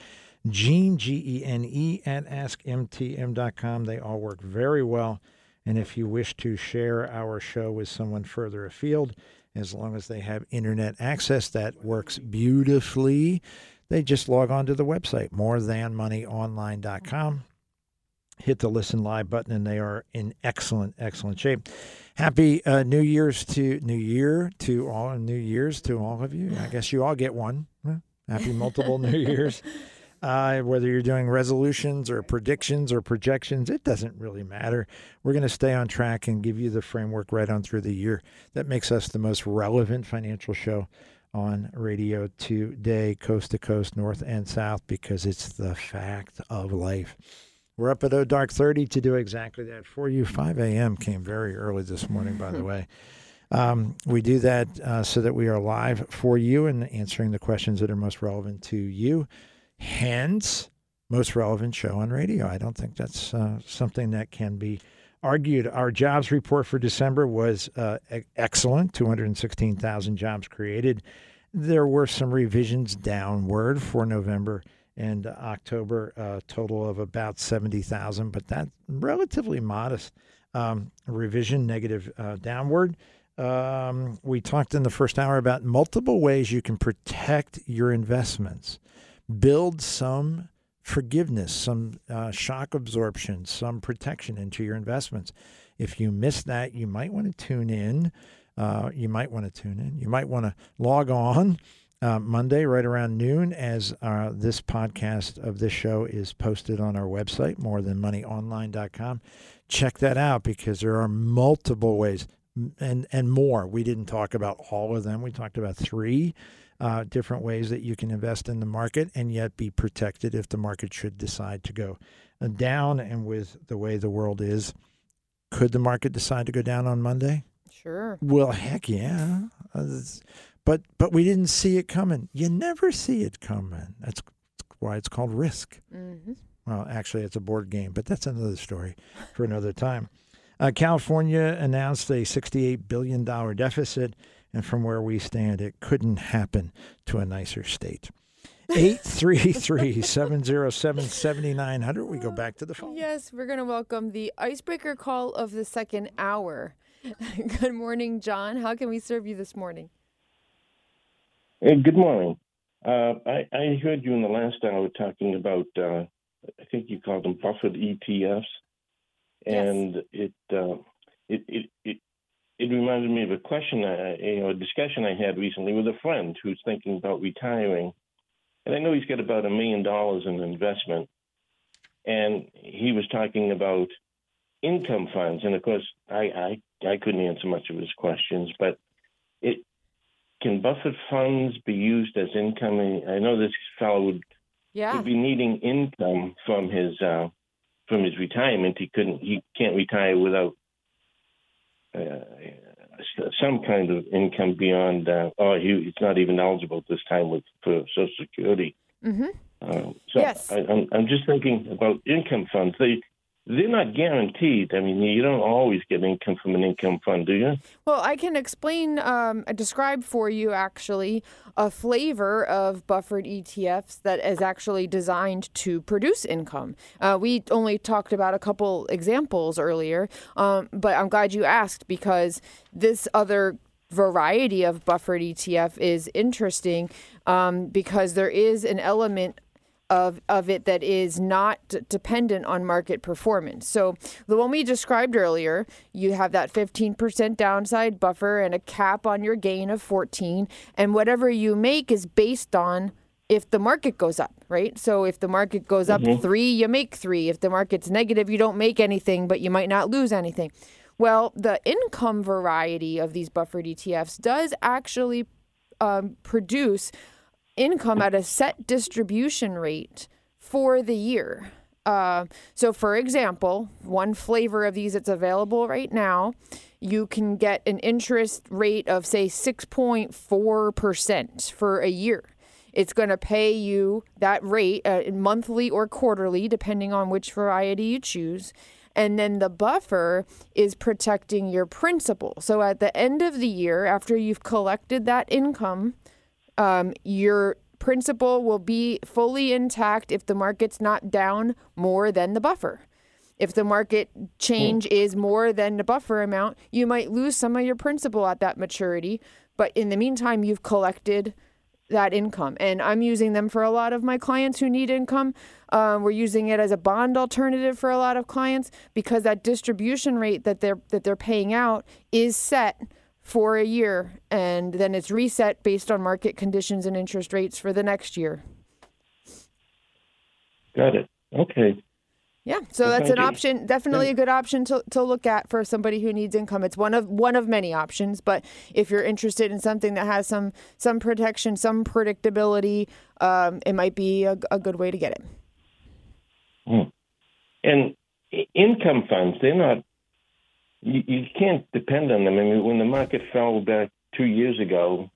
Gene, G E N E, at askmtm.com. They all work very well. And if you wish to share our show with someone further afield, as long as they have internet access, that works beautifully. They just log on to the website, morethanmoneyonline.com. Hit the listen live button, and they are in excellent, excellent shape. Happy uh, New Year's to New Year to all, New Year's to all of you. I guess you all get one. Happy multiple New Years. Uh, whether you're doing resolutions or predictions or projections, it doesn't really matter. We're going to stay on track and give you the framework right on through the year that makes us the most relevant financial show on radio today, coast to coast, north and south, because it's the fact of life. We're up at O Dark 30 to do exactly that for you. 5 a.m. came very early this morning, by the way. Um, we do that uh, so that we are live for you and answering the questions that are most relevant to you. Hence, most relevant show on radio. I don't think that's uh, something that can be argued. Our jobs report for December was uh, excellent 216,000 jobs created. There were some revisions downward for November and October, a total of about 70,000, but that relatively modest um, revision, negative uh, downward. Um, we talked in the first hour about multiple ways you can protect your investments build some forgiveness, some uh, shock absorption, some protection into your investments. If you missed that, you might want to tune in. Uh, you might want to tune in. You might want to log on uh, Monday right around noon as uh, this podcast of this show is posted on our website, morethanmoneyonline.com. Check that out because there are multiple ways and, and more. We didn't talk about all of them. We talked about three uh, different ways that you can invest in the market and yet be protected if the market should decide to go uh, down. And with the way the world is, could the market decide to go down on Monday? Sure. Well, heck yeah. Uh, but but we didn't see it coming. You never see it coming. That's why it's called risk. hmm Well, actually, it's a board game, but that's another story for another time. Uh, California announced a $68 billion deficit, and from where we stand, it couldn't happen to a nicer state. 833 707 7900. We go back to the phone. Yes, we're going to welcome the icebreaker call of the second hour. Good morning, John. How can we serve you this morning? Hey, good morning. Uh, I, I heard you in the last hour talking about, uh, I think you called them buffered ETFs, and it, uh, it it it it reminded me of a question, I, you know, a discussion I had recently with a friend who's thinking about retiring, and I know he's got about a million dollars in investment, and he was talking about income funds, and of course, I I, I couldn't answer much of his questions, but it can buffered funds be used as income? I know this fellow would, Yeah. would be needing income from his uh, from his retirement. He couldn't. He can't retire without some kind of income beyond. Uh, oh, he, he's not even eligible at this time with for Social Security. Mm-hmm. Um, so Yes. I, I'm I'm just thinking about income funds. They they're not guaranteed. I mean, you don't always get income from an income fund, do you? Well, I can explain, um, describe for you actually a flavor of buffered ETFs that is actually designed to produce income. Uh, we only talked about a couple examples earlier, um, but I'm glad you asked because this other variety of buffered ETF is interesting um, because there is an element of of it that is not d- dependent on market performance. So the one we described earlier, you have that 15% downside buffer and a cap on your gain of 14 and whatever you make is based on if the market goes up, right? So if the market goes up 3, you make 3. If the market's negative, you don't make anything, but you might not lose anything. Well, the income variety of these buffered ETFs does actually um, produce income at a set distribution rate for the year. Uh, so, for example, one flavor of these that's available right now, you can get an interest rate of, say, 6.4% for a year. It's going to pay you that rate uh, monthly or quarterly, depending on which variety you choose. And then the buffer is protecting your principal. So at the end of the year, after you've collected that income, um, your principal will be fully intact if the market's not down more than the buffer. If the market change is more than the buffer amount, you might lose some of your principal at that maturity. But in the meantime, you've collected that income. And I'm using them for a lot of my clients who need income. Um, we're using it as a bond alternative for a lot of clients because that distribution rate that they're that they're paying out is set for a year, and then it's reset based on market conditions and interest rates for the next year. Got it. Okay. Yeah, so Well, that's an you. option. Definitely a good option to, to look at for somebody who needs income. It's one of one of many options, but if you're interested in something that has some some protection, some predictability, um, it might be a, a good way to get it. And income funds, they're not, you, you can't depend on them. I mean, when the market fell back two years ago,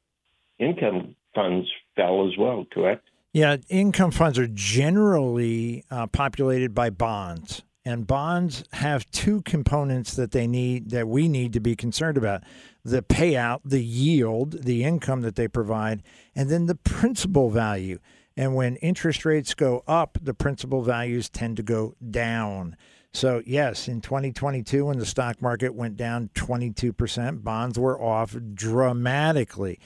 income funds fell as well, correct? Yeah, income funds are generally uh, populated by bonds, and bonds have two components that they need that we need to be concerned about: the payout, the yield, the income that they provide, and then the principal value. And when interest rates go up, the principal values tend to go down. So, yes, in 2022, when the stock market went down 22%, bonds were off dramatically.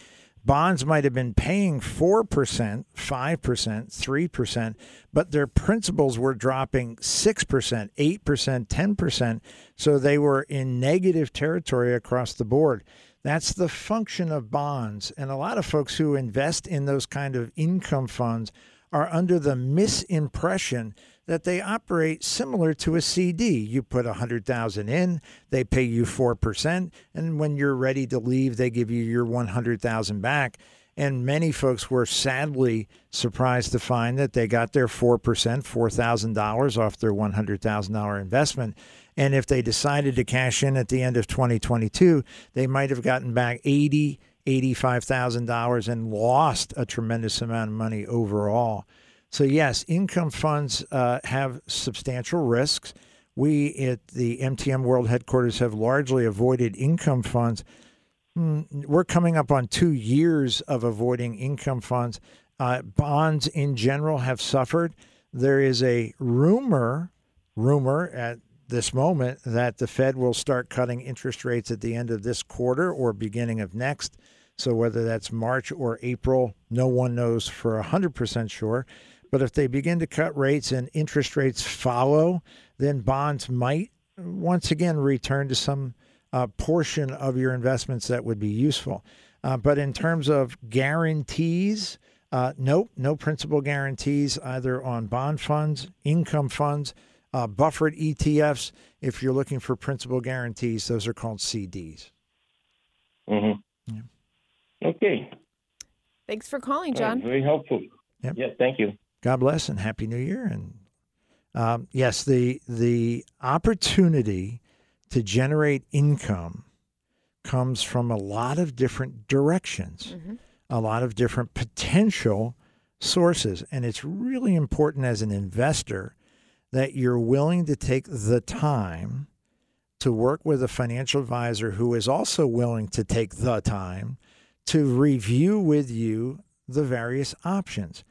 Bonds might have been paying 4%, 5%, 3%, but their principals were dropping 6%, 8%, 10%. So they were in negative territory across the board. That's the function of bonds. And a lot of folks who invest in those kind of income funds are under the misimpression that they operate similar to a CD. You put a hundred thousand in, they pay you four percent, and when you're ready to leave, they give you your one hundred thousand back. And many folks were sadly surprised to find that they got their four percent, four thousand dollars off their one hundred thousand dollar investment. And if they decided to cash in at the end of 2022, they might have gotten back eighty, eighty-five thousand dollars and lost a tremendous amount of money overall. So, yes, income funds uh, have substantial risks. We at the MTM World headquarters have largely avoided income funds. Mm, We're coming up on two years of avoiding income funds. Uh, bonds in general have suffered. There is a rumor, rumor at this moment that the Fed will start cutting interest rates at the end of this quarter or beginning of next. So whether that's March or April, no one knows for 100% sure. But if they begin to cut rates and interest rates follow, then bonds might once again return to some uh, portion of your investments that would be useful. Uh, but in terms of guarantees, uh, nope, no principal guarantees either on bond funds, income funds, uh, buffered ETFs. If you're looking for principal guarantees, those are called CDs. Mm-hmm. Okay. Thanks for calling, All right, John. very helpful. Yep. Yeah, thank you. God bless and happy New Year. And um, yes, the the opportunity to generate income comes from a lot of different directions, a lot of different potential sources, and it's really important as an investor that you're willing to take the time to work with a financial advisor who is also willing to take the time to review with you the various options.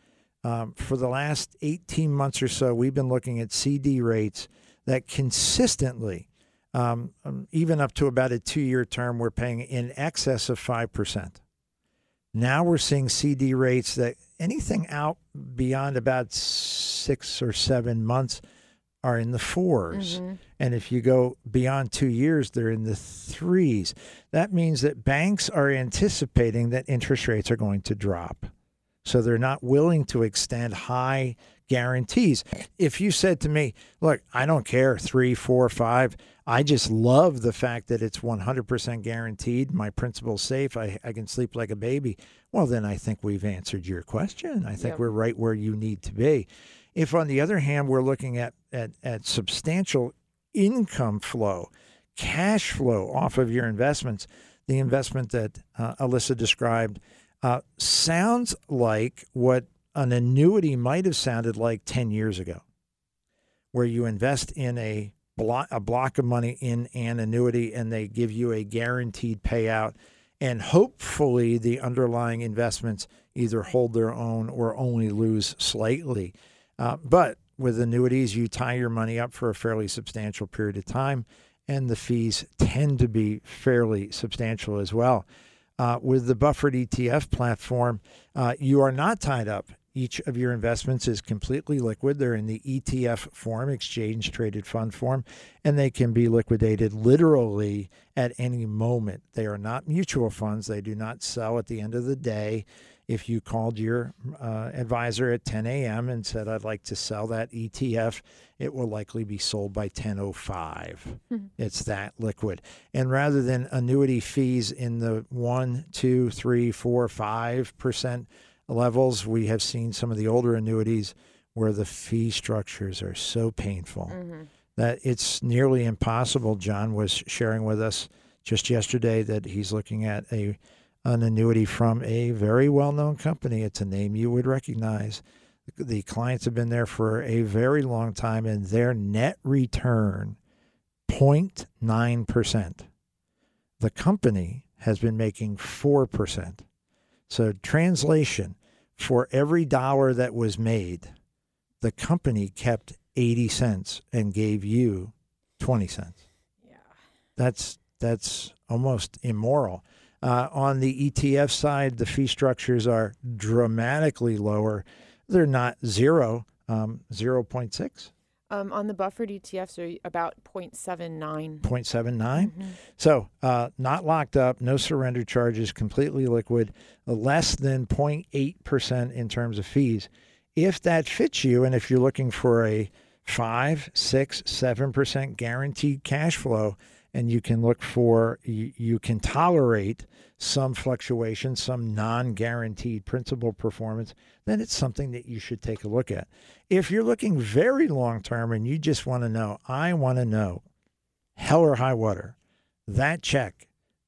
Um, for the last 18 months or so, we've been looking at CD rates that consistently, um, um, even up to about a two year term, we're paying in excess of 5%. Now we're seeing CD rates that anything out beyond about six or seven months are in the 4s And if you go beyond two years, they're in the threes. That means that banks are anticipating that interest rates are going to drop. So they're not willing to extend high guarantees. If you said to me, look, I don't care, three, four, five, I just love the fact that it's 100% guaranteed. My principal's safe. I, I can sleep like a baby. Well, then I think we've answered your question. I think Yep. we're right where you need to be. If, on the other hand, we're looking at, at, at substantial income flow, cash flow off of your investments, the investment that uh, Alyssa described uh, sounds like what an annuity might have sounded like 10 years ago, where you invest in a block, a block of money in an annuity and they give you a guaranteed payout. And hopefully, the underlying investments either hold their own or only lose slightly. Uh, but with annuities, you tie your money up for a fairly substantial period of time, and the fees tend to be fairly substantial as well. Uh, with the buffered ETF platform, uh, you are not tied up. Each of your investments is completely liquid. They're in the ETF form, exchange traded fund form, and they can be liquidated literally at any moment. They are not mutual funds. They do not sell at the end of the day. If you called your uh, advisor at 10 a.m. and said, I'd like to sell that ETF, it will likely be sold by 10.05. It's that liquid. And rather than annuity fees in the one, two, three, four, five percent levels, we have seen some of the older annuities where the fee structures are so painful that it's nearly impossible. John was sharing with us just yesterday that he's looking at a an annuity from a very well-known company. It's a name you would recognize. The clients have been there for a very long time, and their net return 0.9 percent. The company has been making four percent. So translation: for every dollar that was made, the company kept 80 cents and gave you 20 cents. Yeah. That's that's almost immoral. Uh, on the ETF side, the fee structures are dramatically lower. They're not zero, um, 0.6, Um, on the buffered ETFs are about 0.79. 0.79. So uh, not locked up, no surrender charges, completely liquid, less than 0.8% in terms of fees. If that fits you, and if you're looking for a five, six, seven percent guaranteed cash flow, and you can look for you, you can tolerate some fluctuation, some non-guaranteed principal performance, then it's something that you should take a look at. If you're looking very long term and you just want to know, I want to know hell or high water, that check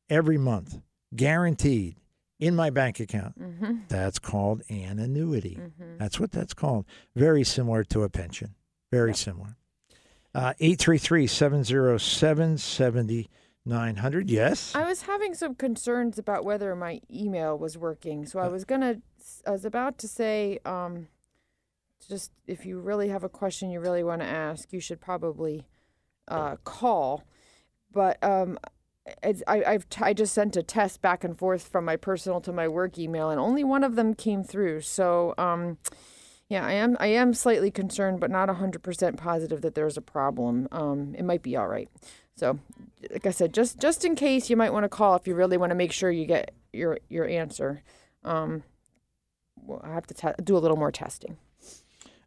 every month, guaranteed in my bank account. Mm-hmm. That's called an annuity. That's what that's called. Very similar to a pension. Very similar. Uh, 833 707 7900. Yes. I was having some concerns about whether my email was working, so I was gonna, I was about to say, um, just if you really have a question you really want to ask, you should probably uh, call. But um, it's, I, I've t- I just sent a test back and forth from my personal to my work email, and only one of them came through. So um, yeah, I am I am slightly concerned, but not hundred percent positive that there's a problem. Um, it might be all right. So, like I said, just just in case, you might want to call if you really want to make sure you get your your answer. Um, well, I have to te- do a little more testing.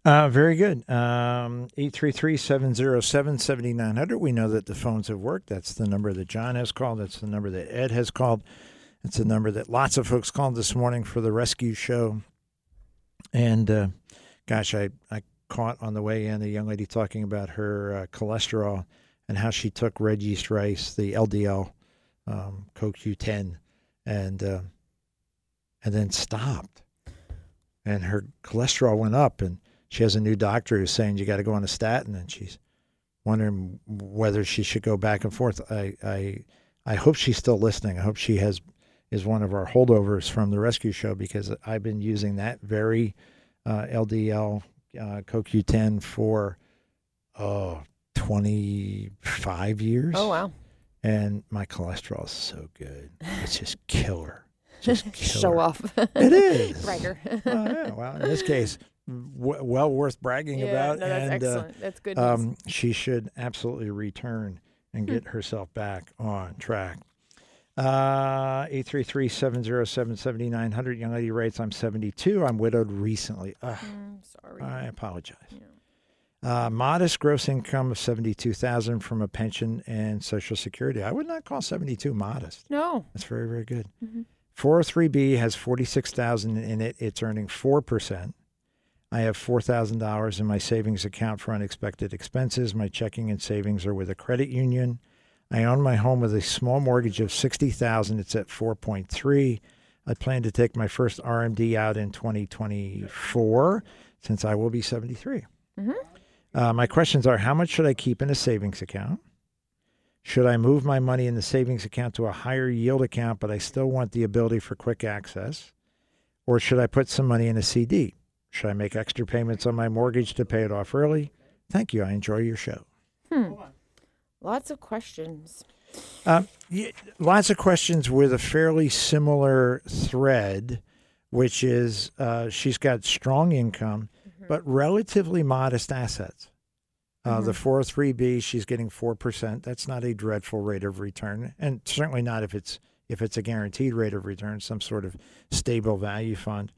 Uh, very good. Um, 833 707 7900. We know that the phones have worked. That's the number that John has called. That's the number that Ed has called. It's the number that lots of folks called this morning for the rescue show. And uh, gosh, I, I caught on the way in a young lady talking about her uh, cholesterol and how she took red yeast rice, the LDL um, CoQ10, and uh, and then stopped. And her cholesterol went up, and she has a new doctor who's saying you got to go on a statin, and she's wondering whether she should go back and forth. I I I hope she's still listening. I hope she has is one of our holdovers from the rescue show because I've been using that very uh, LDL uh, CoQ10 for oh 25 years. Oh wow! And my cholesterol is so good. It's just killer. Just killer. Show off, It is. Well, yeah, well, in this case, w- well worth bragging yeah, about. no, that's and uh, excellent. that's good. news. um, she should absolutely return and get herself back on track. Uh, 833-707-7900. Young lady writes, I'm 72. I'm widowed recently. Ugh, Mm, sorry. I apologize. Uh, modest gross income of 72000 from a pension and Social Security. I would not call 72 modest. no. That's very, very good. 403B has 46000 in it. It's earning 4%. I have $4,000 in my savings account for unexpected expenses. My checking and savings are with a credit union. I own my home with a small mortgage of 60,000. It's at 4.3. I plan to take my first RMD out in 2024 since I will be 73. Uh, my questions are how much should I keep in a savings account? Should I move my money in the savings account to a higher yield account, but I still want the ability for quick access? Or should I put some money in a CD? Should I make extra payments on my mortgage to pay it off early? Thank you. I enjoy your show. Hmm. Lots of questions. Um, y- lots of questions with a fairly similar thread, which is uh, she's got strong income, but relatively modest assets. Uh, The 403b, she's getting four percent. That's not a dreadful rate of return, and certainly not if it's if it's a guaranteed rate of return, some sort of stable value fund,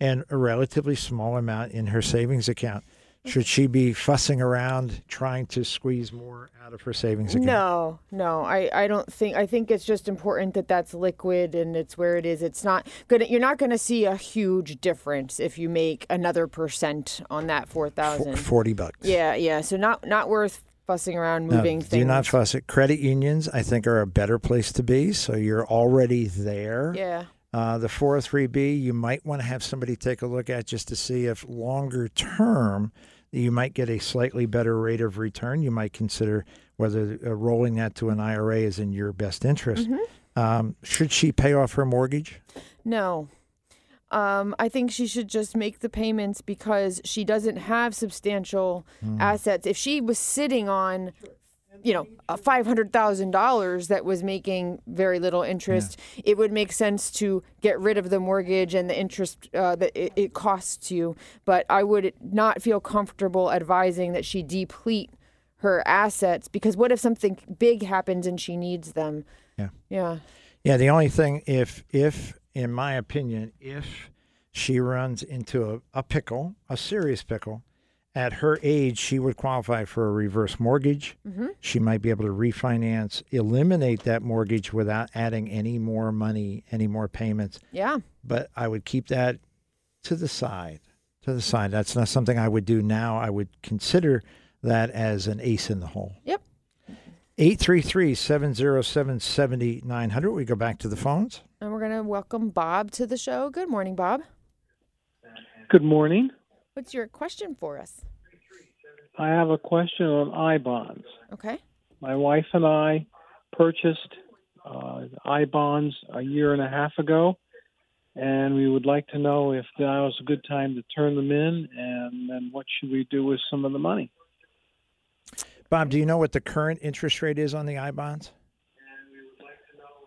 and a relatively small amount in her savings account. Should she be fussing around trying to squeeze more out of her savings account? No, no, I, I don't think. I think it's just important that that's liquid and it's where it is. It's not gonna. You're not gonna see a huge difference if you make another percent on that four thousand. Forty bucks. Yeah, yeah. So not not worth fussing around No, things. do not fuss it. Credit unions, I think, are a better place to be. So you're already there. Yeah. Uh, the 403b, you might want to have somebody take a look at just to see if longer term you might get a slightly better rate of return. You might consider whether uh, rolling that to an IRA is in your best interest. Mm-hmm. Um, should she pay off her mortgage? No. Um, I think she should just make the payments because she doesn't have substantial assets. If she was sitting on, you know, a five hundred thousand dollars that was making very little interest, it would make sense to get rid of the mortgage and the interest uh, that it, it costs you. But I would not feel comfortable advising that she deplete her assets because what if something big happens and she needs them? Yeah. Yeah. Yeah, the only thing, if, if, in my opinion, if she runs into a, a pickle, a serious pickle, at her age, she would qualify for a reverse mortgage. Mm-hmm. She might be able to refinance, eliminate that mortgage without adding any more money, any more payments. Yeah. But I would keep that to the side. To the side. That's not something I would do now. I would consider that as an ace in the hole. Yep. 833 707 7900. We go back to the phones. And we're going to welcome Bob to the show. Good morning, Bob. Good morning. What's your question for us? I have a question on I bonds. Okay. My wife and I purchased uh, I bonds a year and a half ago, and we would like to know if now was a good time to turn them in, and then what should we do with some of the money? Bob, do you know what the current interest rate is on the I bonds?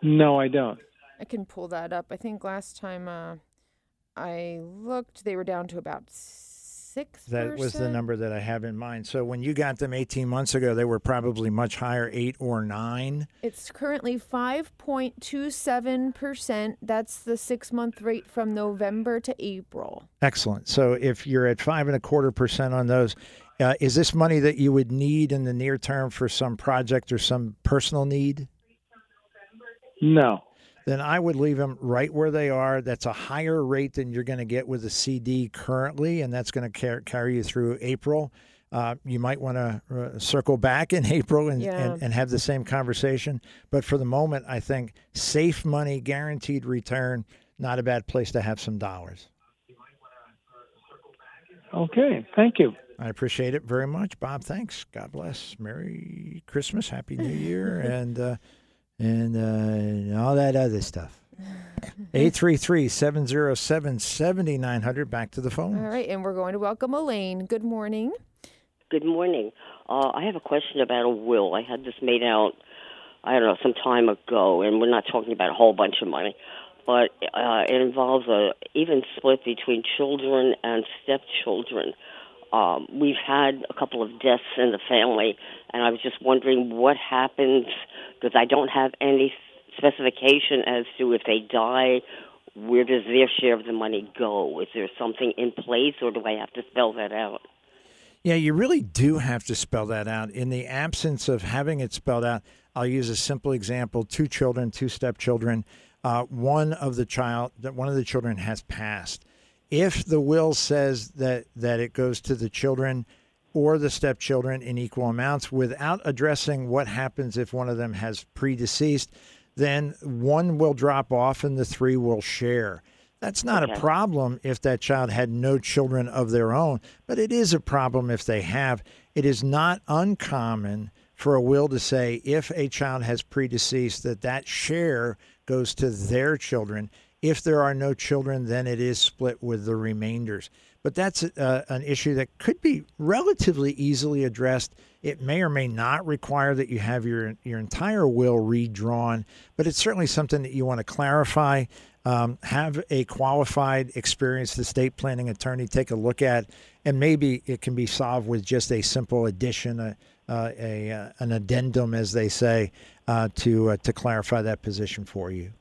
No, I don't. I can pull that up. I think last time uh, I looked, they were down to about six. That was the number that I have in mind. So when you got them 18 months ago, they were probably much higher, eight or nine. It's currently 5.27%. That's the six month rate from November to April. Excellent. So if you're at five and a quarter percent on those, uh, is this money that you would need in the near term for some project or some personal need? No. Then I would leave them right where they are. That's a higher rate than you're going to get with a CD currently, and that's going to car- carry you through April. Uh, you might want to uh, circle back in April and, Yeah. and, and have the same conversation. But for the moment, I think safe money, guaranteed return, not a bad place to have some dollars. Okay. Thank you. I appreciate it very much, Bob. Thanks. God bless. Merry Christmas, Happy New Year, and uh, and uh, and all that other stuff. 833-707-7900. Back to the phone. all right And we're going to welcome Elaine. Good morning. Good morning. Uh, I have a question about a will. I had this made out, I don't know, some time ago, and we're not talking about a whole bunch of money, but uh, it involves a even split between children and stepchildren. Um, we've had a couple of deaths in the family, and I was just wondering what happens because I don't have any specification as to if they die, where does their share of the money go? Is there something in place, or do I have to spell that out? Yeah, you really do have to spell that out. In the absence of having it spelled out, I'll use a simple example: two children, two stepchildren. Uh, one of the child, one of the children has passed. If the will says that that it goes to the children or the stepchildren in equal amounts without addressing what happens if one of them has predeceased, then one will drop off and the three will share. That's not a problem if that child had no children of their own, but it is a problem if they have. It is not uncommon for a will to say if a child has predeceased that that share goes to their children. If there are no children, then it is split with the remainders. But that's uh, an issue that could be relatively easily addressed. It may or may not require that you have your your entire will redrawn, but it's certainly something that you want to clarify. Um, have a qualified, experienced estate planning attorney take a look at, and maybe it can be solved with just a simple addition, a, uh, a uh, an addendum, as they say, uh, to uh, to clarify that position for you.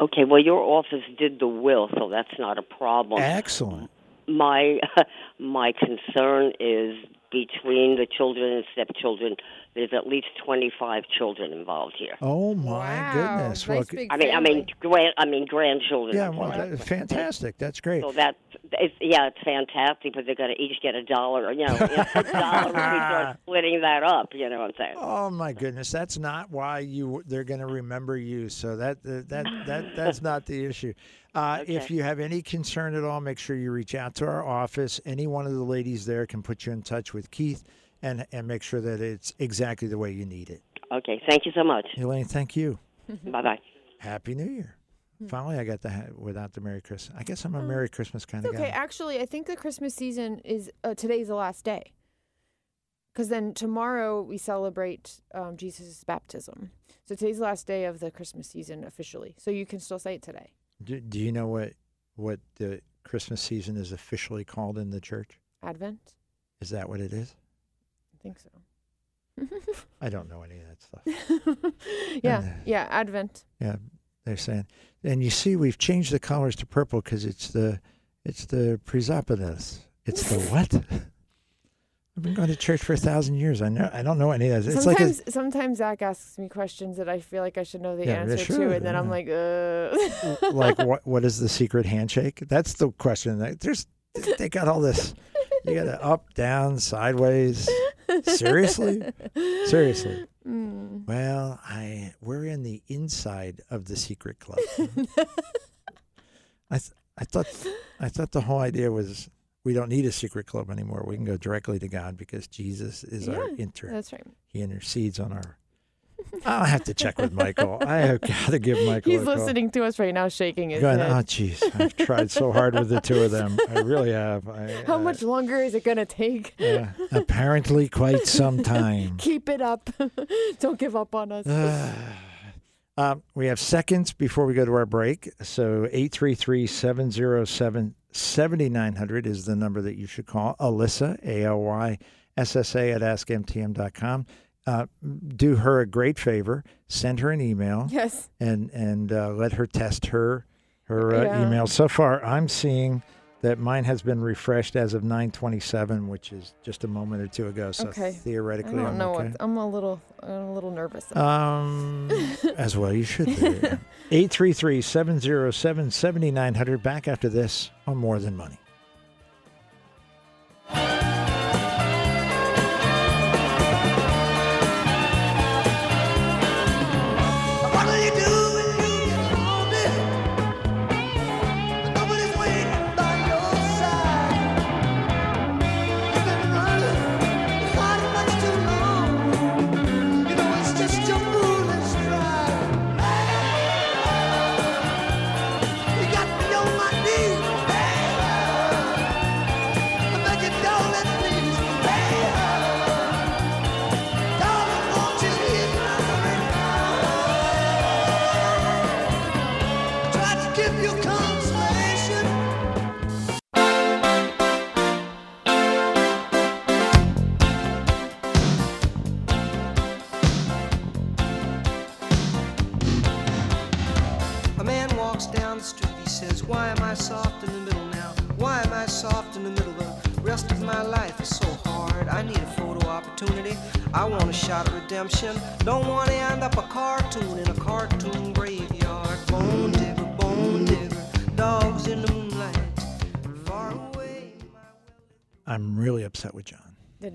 Okay, well, your office did the will, so that's not a problem. Excellent. my my concern is between the children and stepchildren. There's at least 25 children involved here. Oh my wow, goodness! Well, Nice big I mean, I mean, family. grand, I mean, grandchildren. yeah, I'm well, that, fantastic. That's great. So that's it's, yeah, it's fantastic, but they're going to each get a dollar. You know, a dollar if we start splitting that up. You know what I'm saying? Oh my goodness, that's not why you they're going to remember you. So that uh, that that that's not the issue. Uh, If you have any concern at all, make sure you reach out to our office. Any one of the ladies there can put you in touch with Keith, and and make sure that it's exactly the way you need it. Okay, thank you so much. Elaine, thank you. Bye bye. Happy New Year. Finally, I got the ha- without the Merry Christmas. I guess I'm a Merry Christmas kind of okay. guy. Okay, actually, I think the Christmas season is uh, today's the last day. Because then tomorrow we celebrate um, Jesus' baptism. So today's the last day of the Christmas season officially. So you can still say it today. Do, do you know what what the Christmas season is officially called in the church? Advent? Is that what it is? I think so. I don't know any of that stuff. yeah, uh, yeah, Advent. Yeah, they're saying, and you see, we've changed the colors to purple because it's the it's the presopolis. It's the what? I've been going to church for a thousand years. I know. I don't know any of that. It's like sometimes, a, sometimes Zach asks me questions that I feel like I should know the Yeah, answer sure, to, and then I'm like, uh. like what? What is the secret handshake? That's the question. There's they got all this. You got to up, down, sideways. Seriously, seriously. Mm. Well, I we're in the inside of the secret club. I th- I thought I thought the whole idea was we don't need a secret club anymore. We can go directly to God because Jesus is our Yeah, inter. That's right. He intercedes on our. I'll have to check with Michael. I have got to give Michael. He's a call. listening to us right now, shaking his Going, head. oh, jeez, I've tried so hard with the two of them. I really have. I, How uh, much longer is it gonna take? uh, apparently, quite some time. Keep it up. Don't give up on us. um, we have seconds before we go to our break. So 833 707 7900 is the number that you should call. Alyssa, A L Y S S A, at askmtm.com. Uh, do her a great favor. Send her an email yes. and and uh, let her test her her uh, Yeah. email. So far, I'm seeing that mine has been refreshed as of 9:27, which is just a moment or two ago. So Okay. theoretically, I don't I'm know okay. what. I'm a little. I'm a little nervous. Um, as well, you should be. 833 707 7900. Back after this on More Than Money.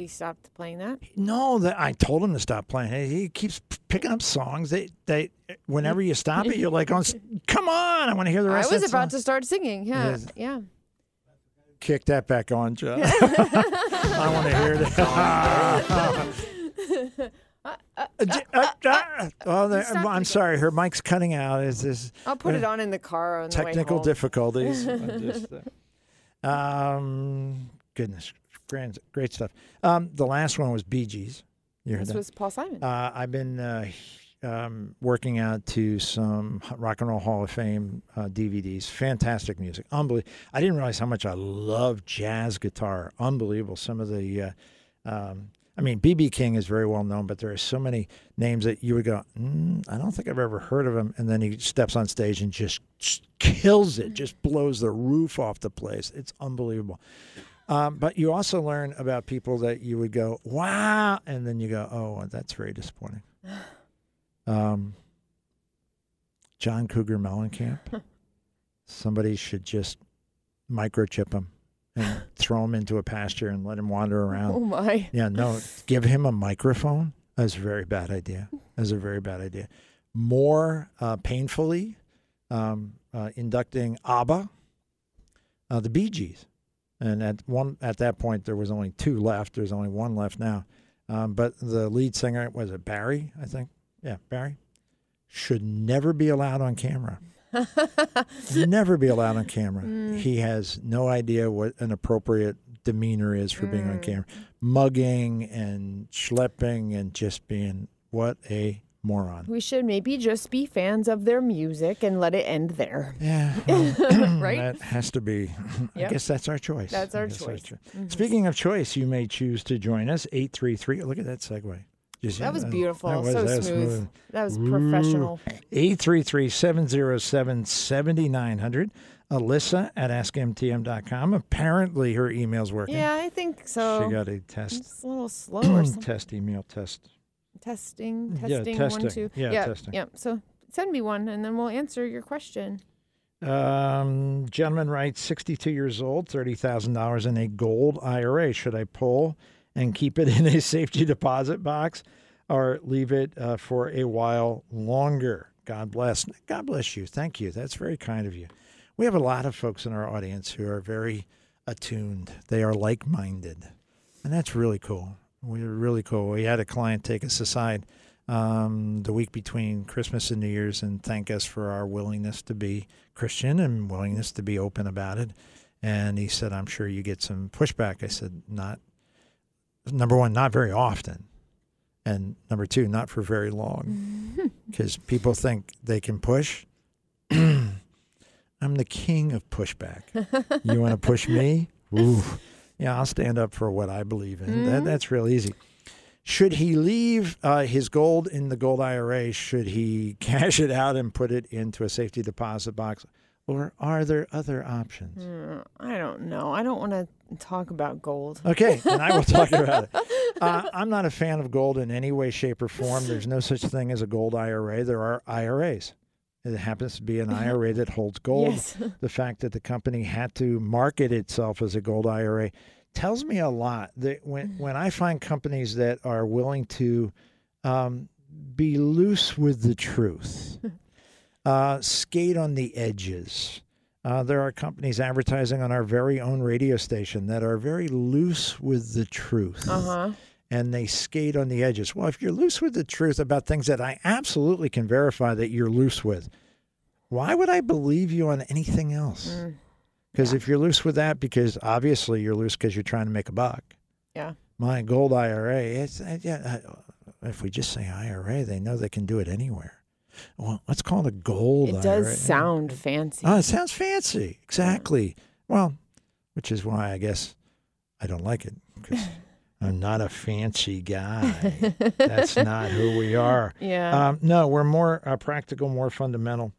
He stopped playing that? No, that I told him to stop playing. it. He keeps picking up songs. They, they, whenever you stop it, you're like, "On, come on! I want to hear the rest. I rest." was of that about song. to start singing. Yeah, Yes. yeah. kick that back on, John. I want to hear that. oh, there, I'm sorry, her mic's cutting out. Is this I'll put it on in the car on the way technical home. difficulties? Just, uh, um, goodness, grand, great stuff. Um, the last one was Bee Gees. You heard This that? was Paul Simon. Uh, I've been uh, um, working out to some Rock and Roll Hall of Fame uh, DVDs. Fantastic music, unbelievable. I didn't realize how much I love jazz guitar. Unbelievable. Some of the, uh, um, I mean, BB King is very well known, but there are so many names that you would go, mm, I don't think I've ever heard of him. And then he steps on stage and just, just kills it, just blows the roof off the place. It's unbelievable. Um, but you also learn about people that you would go, wow, and then you go, oh, that's very disappointing. Um, John Cougar Mellencamp. Somebody should just microchip him and throw him into a pasture and let him wander around. oh my. Yeah, no, give him a microphone. That's a very bad idea. That's a very bad idea. More uh, painfully, um, uh, inducting ABBA, uh, the Bee Gees, and at one at that point there was only two left. There's only one left now, um, but the lead singer was it Barry? I think, yeah, Barry, should never be allowed on camera. never be allowed on camera. He has no idea what an appropriate demeanor is for being on camera. Mugging and schlepping and just being what a moron. We should maybe just be fans of their music and let it end there. Yeah, well, Right? That has to be. I guess that's our choice. That's our choice. Mm-hmm. Speaking of choice, you may choose to join us. Eight three three. Look at that segue. Just- That was uh, beautiful. that was- so that was smooth. That was professional. 833-707-7900. Alyssa at askmtm.com. Apparently her email's working. Yeah, I think so. She got a test It's a little slow or something. test email test. Testing, Yeah, testing, testing. one, two. Yeah, yeah, testing. yeah. So send me one, and then we'll answer your question. Um, gentleman writes, 62 years old, $30,000 in a gold IRA. Should I pull and keep it in a safety deposit box or leave it uh, for a while longer? God bless. God bless you. Thank you. That's very kind of you. We have a lot of folks in our audience who are very attuned. They are like minded. And that's really cool. We're really cool. We had a client take us aside um, the week between Christmas and New Year's and thank us for our willingness to be Christian and willingness to be open about it. And he said, I'm sure you get some pushback. I said, not, number one, not very often. And number two, not for very long. Because people think they can push. I'm the king of pushback. you want to push me? Ooh. Yeah, I'll stand up for what I believe in. That, that's real easy. Should he leave uh, his gold in the gold IRA? Should he cash it out and put it into a safety deposit box? Or are there other options? Mm, I don't know. I don't want to talk about gold. Okay, and I will talk about it. Uh, I'm not a fan of gold in any way, shape, or form. There's no such thing as a gold IRA. There are IRAs. It happens to be an IRA that holds gold. Yes. The fact that the company had to market itself as a gold IRA tells me a lot. That when when I find companies that are willing to um, be loose with the truth, uh, skate on the edges. Uh, there are companies advertising on our very own radio station that are very loose with the truth. Uh huh. And they skate on the edges. Well, if you're loose with the truth about things that I absolutely can verify that you're loose with, why would I believe you on anything else? Mm, Because if you're loose with that, because obviously you're loose because you're trying to make a buck. Yeah. My gold IRA, it's uh, yeah. uh, If we just say IRA, they know they can do it anywhere. Well, let's call it a gold It IRA. does sound fancy. Oh, it sounds fancy. Exactly. Well, which is why I guess I don't like it because I'm not a fancy guy. That's not who we are. yeah. Um, no, we're more uh, practical, more fundamental.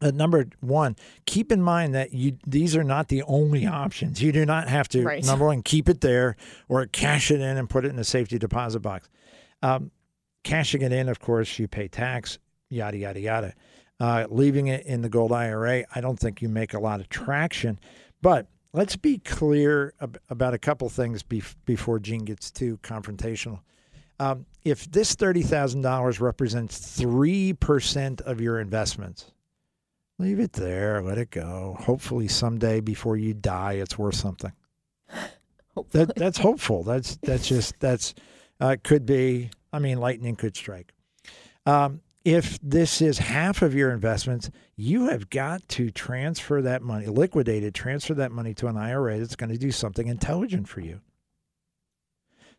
Uh, number one, keep in mind that you these are not the only options. You do not have to Right. number one keep it there or cash it in and put it in a safety deposit box. Um, cashing it in, of course, you pay tax, yada yada yada. Uh, leaving it in the gold IRA, I don't think you make a lot of traction. But let's be clear ab- about a couple things bef- before Gene gets too confrontational. Um, if this thirty thousand dollars represents three percent of your investments, leave it there. Let it go. Hopefully, someday before you die, it's worth something. That that's hopeful. That's that's just that's uh, could be. I mean, lightning could strike. Um, if this is half of your investments, you have got to transfer that money, liquidate it, transfer that money to an IRA that's going to do something intelligent for you.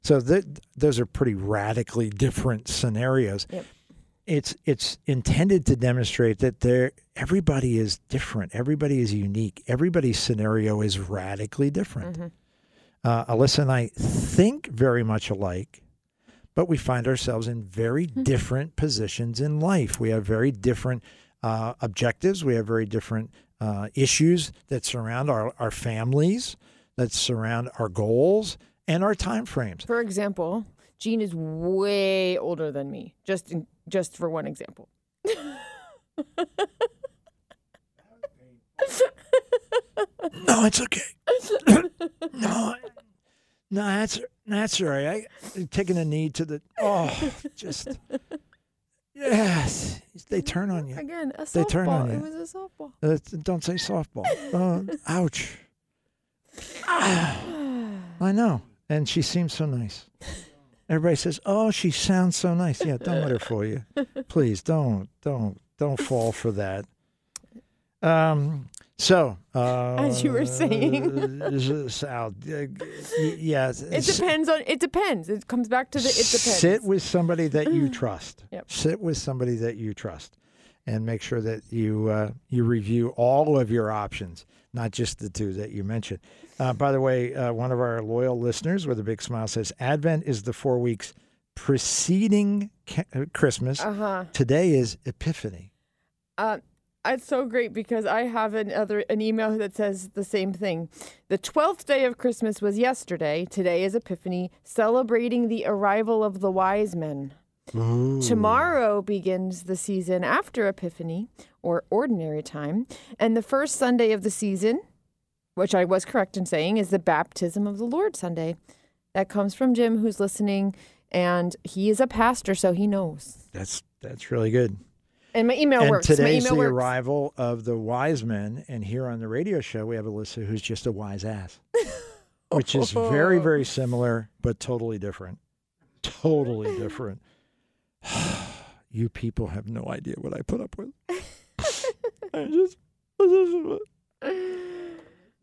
So th- those are pretty radically different scenarios. Yep. It's it's intended to demonstrate that there everybody is different, everybody is unique, everybody's scenario is radically different. Mhm. Uh, Alyssa and I think very much alike, but we find ourselves in very different positions in life. We have very different uh, objectives. We have very different uh, issues that surround our, our families, that surround our goals and our time frames. For example, Gene is way older than me. Just in, just for one example. No, it's okay. no, no, that's that's all right. I taking a knee to the oh, just yes. They turn on you. Again, a They turn on softball. you. It was a softball. Uh, don't say softball. Uh, ouch. Ah, I know. And she seems so nice. Everybody says, "Oh, she sounds so nice." Yeah, don't let her fool you. Please don't, don't, don't fall for that. Um. So, uh, As you were saying. uh, uh, y- It depends on. It depends. It comes back to the. It depends. Sit with somebody that you trust. Yep. Sit with somebody that you trust, and make sure that you uh, you review all of your options, not just the two that you mentioned. Uh, by the way, uh, one of our loyal listeners with a big smile says, "Advent is the four weeks preceding ca- Christmas. Uh huh. Today is Epiphany." Uh, it's so great because I have another an email that says the same thing. The twelfth day of Christmas was yesterday. Today is Epiphany, celebrating the arrival of the wise men. Tomorrow begins the season after Epiphany, or ordinary time, and the first Sunday of the season, which I was correct in saying, is the baptism of the Lord Sunday. That comes from Jim, who's listening, and he is a pastor, so he knows. That's that's really good. And my email and works. My today's email the works. arrival of the wise men, and here on the radio show we have Alyssa, who's just a wise ass, which is very, very similar but totally different. Totally different. you people have no idea what I put up with. I just.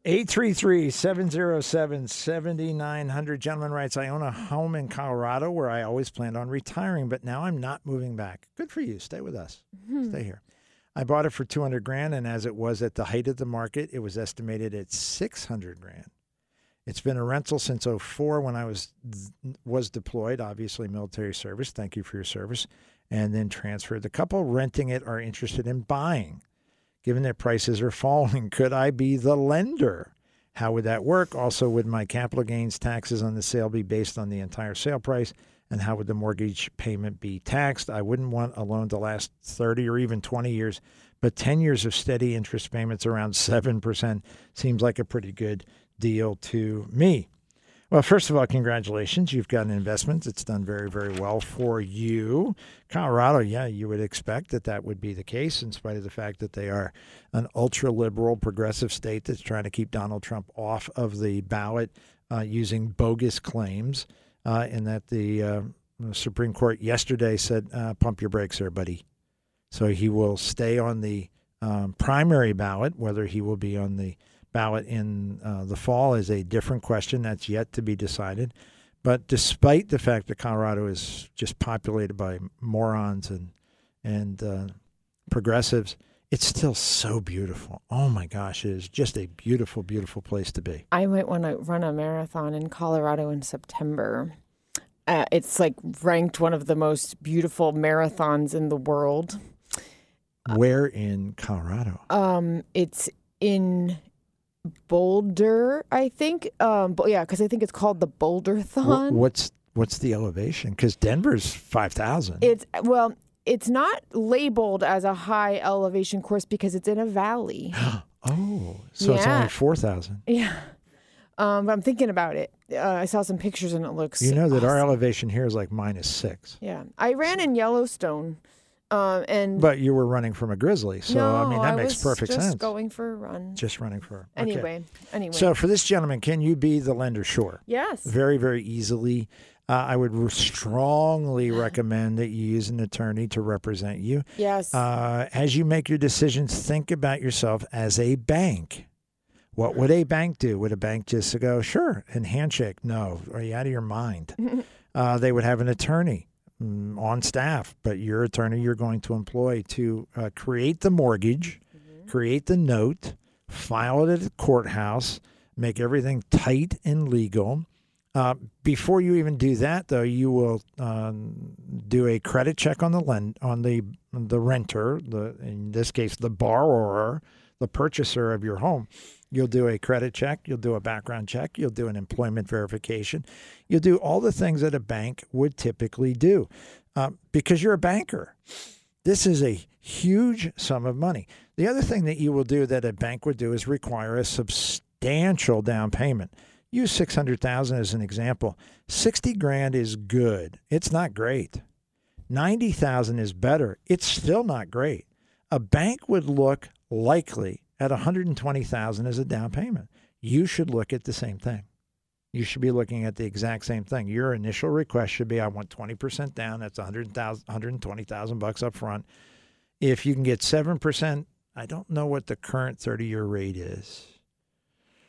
833-707-7900. Gentleman writes i own a home in colorado where i always planned on retiring but now i'm not moving back. Good for you. Stay with us. Mm-hmm. Stay here. I bought it for 200 grand and as it was at the height of the market it was estimated at 600 grand. It's been a rental since 04 when i was was deployed obviously military service. Thank you for your service. And then transferred. The couple renting it are interested in buying given that prices are falling could i be the lender how would that work? Also, would my capital gains taxes on the sale be based on the entire sale price? And how would the mortgage payment be taxed? I wouldn't want a loan to last 30 or even 20 years, but 10 years of steady interest payments around 7% seems like a pretty good deal to me. Well, first of all, congratulations. You've got an investment that's done very, very well for you. Colorado, yeah, you would expect that that would be the case, in spite of the fact that they are an ultra liberal, progressive state that's trying to keep Donald Trump off of the ballot uh, using bogus claims, uh, and that the uh, Supreme Court yesterday said, uh, pump your brakes there, buddy. So he will stay on the um, primary ballot, whether he will be on the ballot in uh, the fall is a different question that's yet to be decided. But despite the fact that Colorado is just populated by morons and and uh, progressives, it's still so beautiful. Oh my gosh, it is just a beautiful, beautiful place to be. I might want to run a marathon in Colorado in September. Uh, it's like ranked one of the most beautiful marathons in the world. Where in Colorado? Um, it's in Boulder, I think. Um, but yeah, because I think it's called the Boulder Wh- Thon. what's what's the elevation? Because Denver's five thousand. It's well, it's not labeled as a high elevation course because it's in a valley. Oh, so it's only four thousand. Yeah. Um, but I'm thinking about it. Uh, I saw some pictures and it looks. You know that our elevation here is like minus six. Yeah, I ran in Yellowstone, um, and But you were running from a grizzly, so no, I mean that makes was perfect just sense. Going for a run. Just running for okay. anyway, anyway. So for this gentleman, can you be the lender? Sure. yes. Very, very easily. Uh, I would strongly recommend that you use an attorney to represent you. yes. Uh, as you make your decisions, think about yourself as a bank. What would a bank do? Would a bank just go, sure, and handshake? No. Are you out of your mind? uh, they would have an attorney on staff, but your attorney you're going to employ to uh, create the mortgage, create the note, file it at the courthouse, make everything tight and legal. Uh, before you even do that, though, you will um, do a credit check on the lend on the the renter, the in this case the borrower, the purchaser of your home. You'll do a credit check. You'll do a background check. You'll do an employment verification. You'll do all the things that a bank would typically do, uh, because you're a banker. This is a huge sum of money. The other thing that you will do that a bank would do is require a substantial down payment. Use 600,000 as an example. 60 grand is good. It's not great. 90,000 is better. It's still not great. A bank would look likely at 120,000 as a down payment. You should look at the same thing. You should be looking at the exact same thing. Your initial request should be I want 20% down, that's 100,000 120,000 bucks up front. If you can get 7%, I don't know what the current 30-year rate is.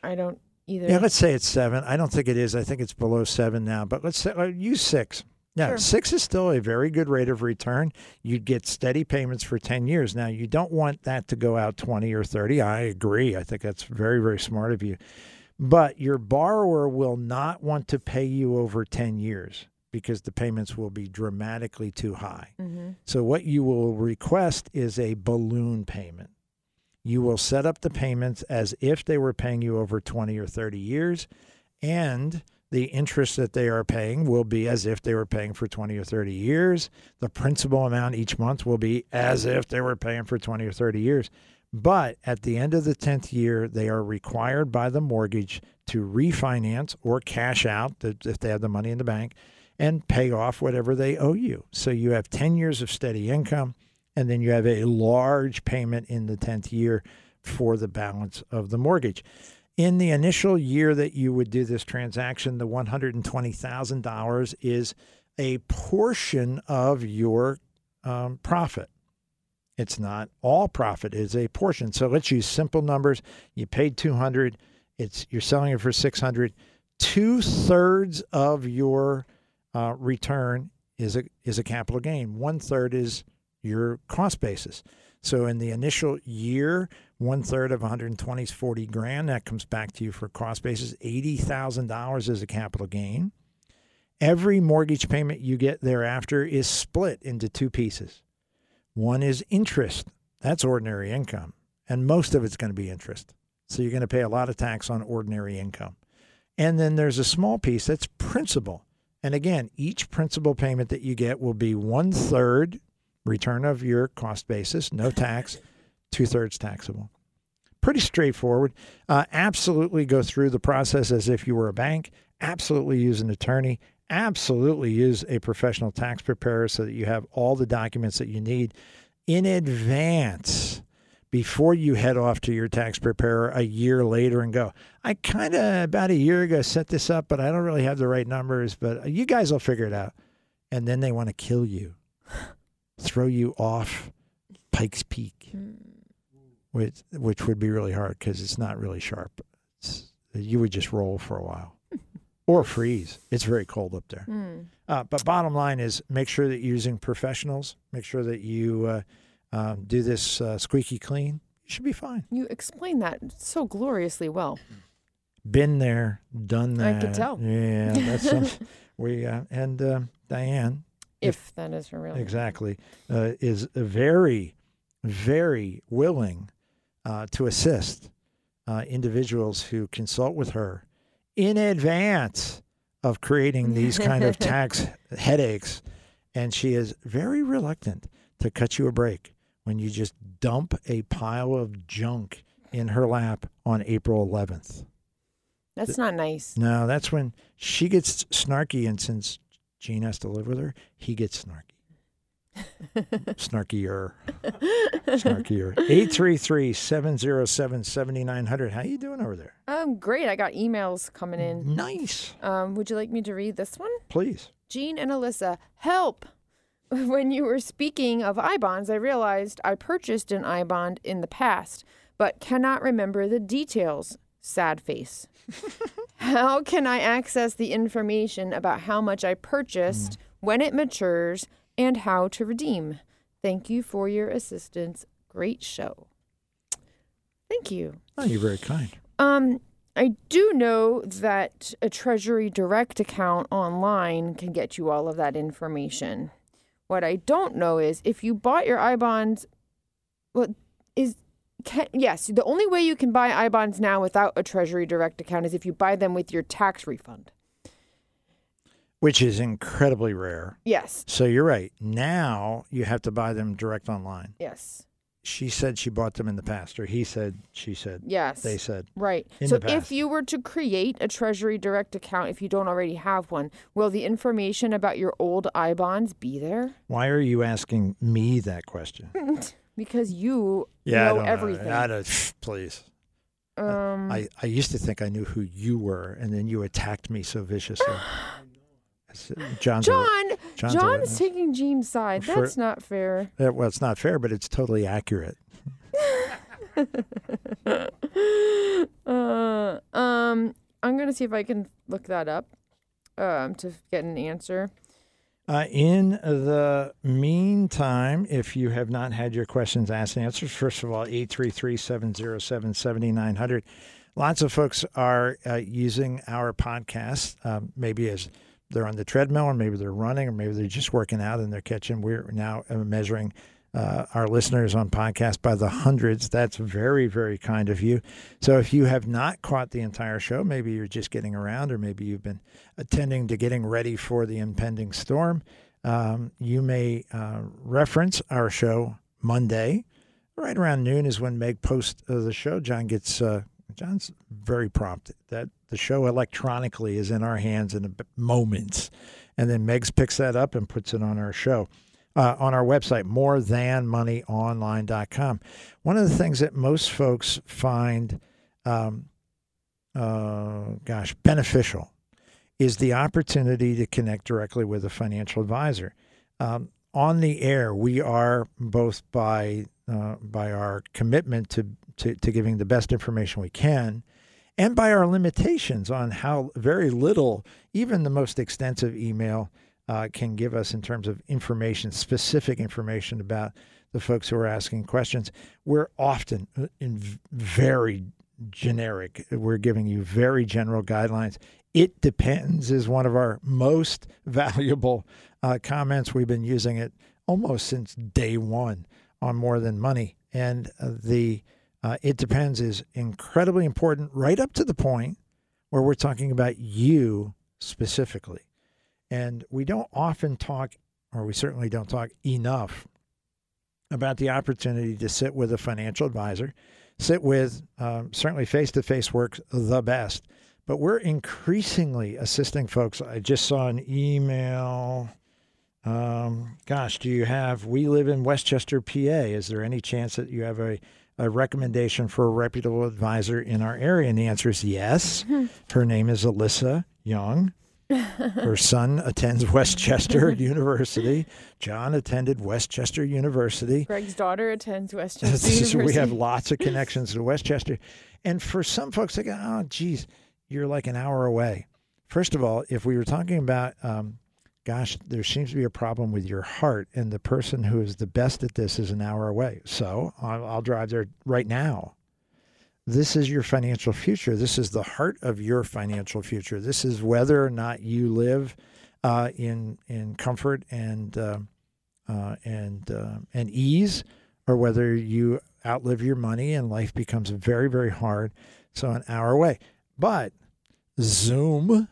I don't either. Yeah, let's say it's 7. I don't think it is. I think it's below 7 now, but let's say uh, use 6. Now sure. six is still a very good rate of return. You'd get steady payments for 10 years. Now, you don't want that to go out 20 or 30. I agree. I think that's very, very smart of you. But your borrower will not want to pay you over 10 years because the payments will be dramatically too high. Mm-hmm. So, what you will request is a balloon payment. You will set up the payments as if they were paying you over 20 or 30 years. And the interest that they are paying will be as if they were paying for 20 or 30 years. The principal amount each month will be as if they were paying for 20 or 30 years. But at the end of the 10th year, they are required by the mortgage to refinance or cash out if they have the money in the bank and pay off whatever they owe you. So you have 10 years of steady income, and then you have a large payment in the 10th year for the balance of the mortgage. In the initial year that you would do this transaction, the $120,000 is a portion of your um, profit. It's not all profit; it's a portion. So let's use simple numbers. You paid 200. It's you're selling it for 600. Two thirds of your uh, return is a is a capital gain. One third is your cost basis. So in the initial year, one third of 120 is 40 grand. That comes back to you for cost basis. Eighty thousand dollars is a capital gain. Every mortgage payment you get thereafter is split into two pieces. One is interest. That's ordinary income, and most of it's going to be interest. So you're going to pay a lot of tax on ordinary income. And then there's a small piece that's principal. And again, each principal payment that you get will be one third return of your cost basis, no tax, two thirds taxable. Pretty straightforward. Uh, absolutely go through the process as if you were a bank. Absolutely use an attorney. Absolutely use a professional tax preparer so that you have all the documents that you need in advance before you head off to your tax preparer a year later and go, I kind of about a year ago set this up, but I don't really have the right numbers, but you guys will figure it out. And then they want to kill you, throw you off Pikes Peak, which, which would be really hard because it's not really sharp. It's, you would just roll for a while or freeze. It's very cold up there. Mm. Uh, but bottom line is make sure that you're using professionals. Make sure that you uh, um, do this uh, squeaky clean. You should be fine. You explained that so gloriously well. Been there, done that. I could tell. Yeah, that's some, we uh, and uh, Diane If that is her real exactly uh, is very, very willing uh, to assist uh, individuals who consult with her in advance of creating these kind of tax headaches, and she is very reluctant to cut you a break when you just dump a pile of junk in her lap on April 11th. That's not nice. No, that's when she gets snarky, and since Gene has to live with her, he gets snarky. Snarkier. Snarkier. 833-707-7900. How are you doing over there? Um, great. I got emails coming in. Nice. Um, would you like me to read this one? Please. Gene and Alyssa, help! When you were speaking of I bonds, I realized I purchased an I bond in the past, but cannot remember the details. Sad face. how can I access the information about how much I purchased, when it matures, and how to redeem? Thank you for your assistance. Great show. Thank you. Oh, you're very kind. Um, I do know that a Treasury Direct account online can get you all of that information. What I don't know is if you bought your I bonds, what is can, yes, the only way you can buy I bonds now without a Treasury Direct account is if you buy them with your tax refund. Which is incredibly rare. Yes, So you're right. Now you have to buy them direct online. yes, She said she bought them in the past, or he said, she said, yes. they said. Right. so if you were to create a Treasury Direct account, if you don't already have one, will the information about your old I bonds be there? Why are you asking me that question? Because you Yeah, I know don't everything. Know. I don't, please. um, I, I used to think I knew who you were, and then you attacked me so viciously. John's John, John's a John witness. is taking Gene's side. For- That's not fair. Well, it's not fair, but it's totally accurate. Uh, um, I'm gonna see if I can look that up, um, to get an answer. Uh, in the meantime, if you have not had your questions asked and answered, first of all, 833 707 7900. Lots of folks are uh, using our podcast, um, maybe as they're on the treadmill, or maybe they're running, or maybe they're just working out and they're catching. We're now uh, measuring uh, our listeners on podcast by the hundreds. That's very, very kind of you. So if you have not caught the entire show, maybe you're just getting around, or maybe you've been attending to getting ready for the impending storm, um, you may uh, reference our show Monday. Right around noon is when Meg posts uh, the show. John gets uh, John's very prompt. That the show electronically is in our hands in moments, and then Megs picks that up and puts it on our show. Uh, on our website, morethanmoneyonline.com. One of the things that most folks find, um, uh, gosh, beneficial is the opportunity to connect directly with a financial advisor. Um, on the air, we are both by uh, by our commitment to, to to giving the best information we can, and by our limitations on how very little, even the most extensive email, uh, can give us in terms of information, specific information about the folks who are asking questions. We're often uh, in very generic. We're giving you very general guidelines. It depends is one of our most valuable uh, comments. We've been using it almost since day one on More Than Money. And uh, the uh, it depends is incredibly important, right up to the point where we're talking about you specifically. And we don't often talk, or we certainly don't talk enough about the opportunity to sit with a financial advisor, sit with um, certainly face to face works the best, but we're increasingly assisting folks. I just saw an email. Um, gosh, do you have? We live in West Chester, PA. Is there any chance that you have a, a recommendation for a reputable advisor in our area? And the answer is yes. Her name is Alyssa Young. Her son attends West Chester University. John attended West Chester University. Greg's daughter attends West Chester University. we have lots of connections to West Chester. And for some folks, they go, oh, geez, you're like an hour away. First of all, if we were talking about, um, gosh, there seems to be a problem with your heart, and the person who is the best at this is an hour away. So I'll, I'll drive there right now. This is your financial future. This is the heart of your financial future. This is whether or not you live uh, in in comfort and uh, uh, and uh, and ease, or whether you outlive your money and life becomes very very hard. So an hour away, but Zoom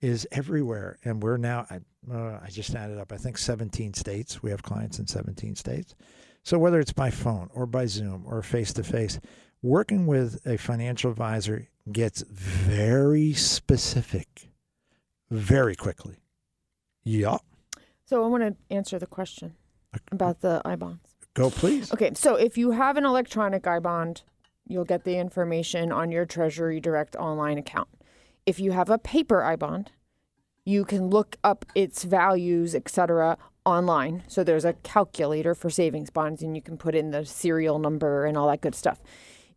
is everywhere, and we're now. I, uh, I just added up. I think 17 states. We have clients in 17 states. So whether it's by phone or by Zoom or face to face, working with a financial advisor gets very specific very quickly. Yeah. So I want to answer the question about the I bonds. Go, please. Okay, so if you have an electronic I bond, you'll get the information on your Treasury Direct online account. If you have a paper I bond, you can look up its values, etc., online. So there's a calculator for savings bonds, and you can put in the serial number and all that good stuff.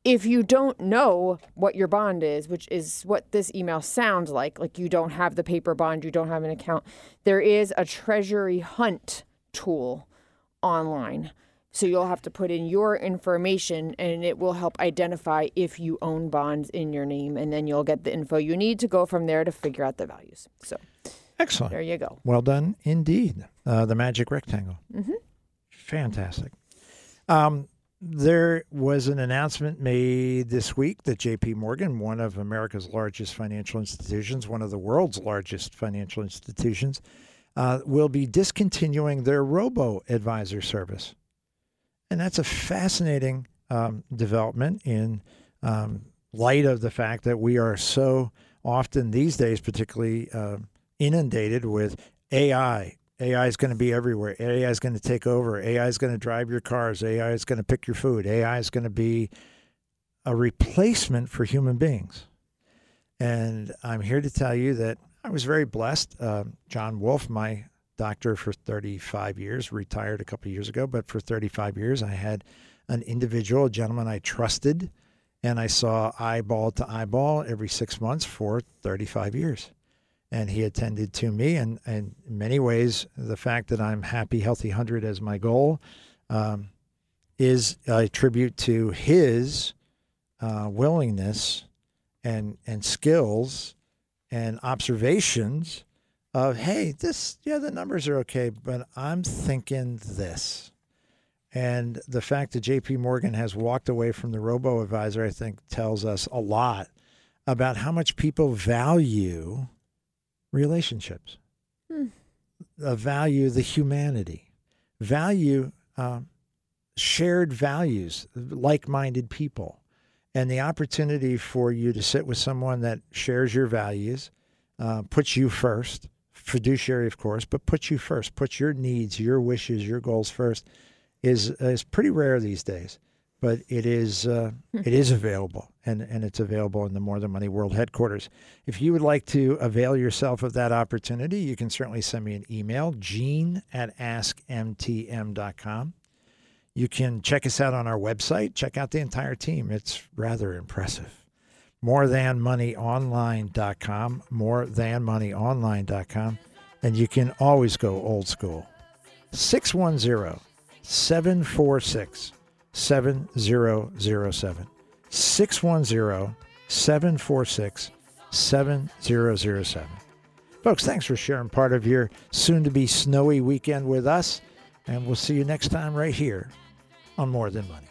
If you don't know what your bond is, which is what this email sounds like, like you don't have the paper bond, you don't have an account, there is a Treasury Hunt tool online. So you'll have to put in your information and it will help identify if you own bonds in your name. And then you'll get the info you need to go from there to figure out the values. So Excellent. there you go. Well done indeed. Uh, the magic rectangle. Mm-hmm. Fantastic. Um, there was an announcement made this week that JP Morgan, one of America's largest financial institutions, one of the world's largest financial institutions, uh, will be discontinuing their robo advisor service. And that's a fascinating um, development in um, light of the fact that we are so often these days, particularly uh, inundated with AI. AI is going to be everywhere. AI is going to take over. AI is going to drive your cars. AI is going to pick your food. AI is going to be a replacement for human beings. And I'm here to tell you that I was very blessed. Uh, John Wolf, my doctor for 35 years, retired a couple years ago, but for 35 years, I had an individual, a gentleman I trusted, and I saw eyeball to eyeball every six months for 35 years and he attended to me. And, and in many ways, the fact that I'm happy, healthy, hundred as my goal um, is a tribute to his uh, willingness and and skills and observations of hey, this yeah, the numbers are okay, but I'm thinking this. And the fact that JP Morgan has walked away from the robo advisor, I think, tells us a lot about how much people value relationships, Hmm. uh, value the humanity, value um, shared values, like minded people, and the opportunity for you to sit with someone that shares your values, uh, puts you first, fiduciary, of course, but puts you first, puts your needs, your wishes, your goals first, is, is pretty rare these days. But it is uh, it is available, and, and it's available in the More Than Money World headquarters. If you would like to avail yourself of that opportunity, you can certainly send me an email, gene at askmtm.com. You can check us out on our website. Check out the entire team. It's rather impressive. Morethanmoneyonline.com, morethanmoneyonline.com. And you can always go old school. 610 746 7007. 610 746 7007. Folks, thanks for sharing part of your soon to be snowy weekend with us. And we'll see you next time right here on More Than Money.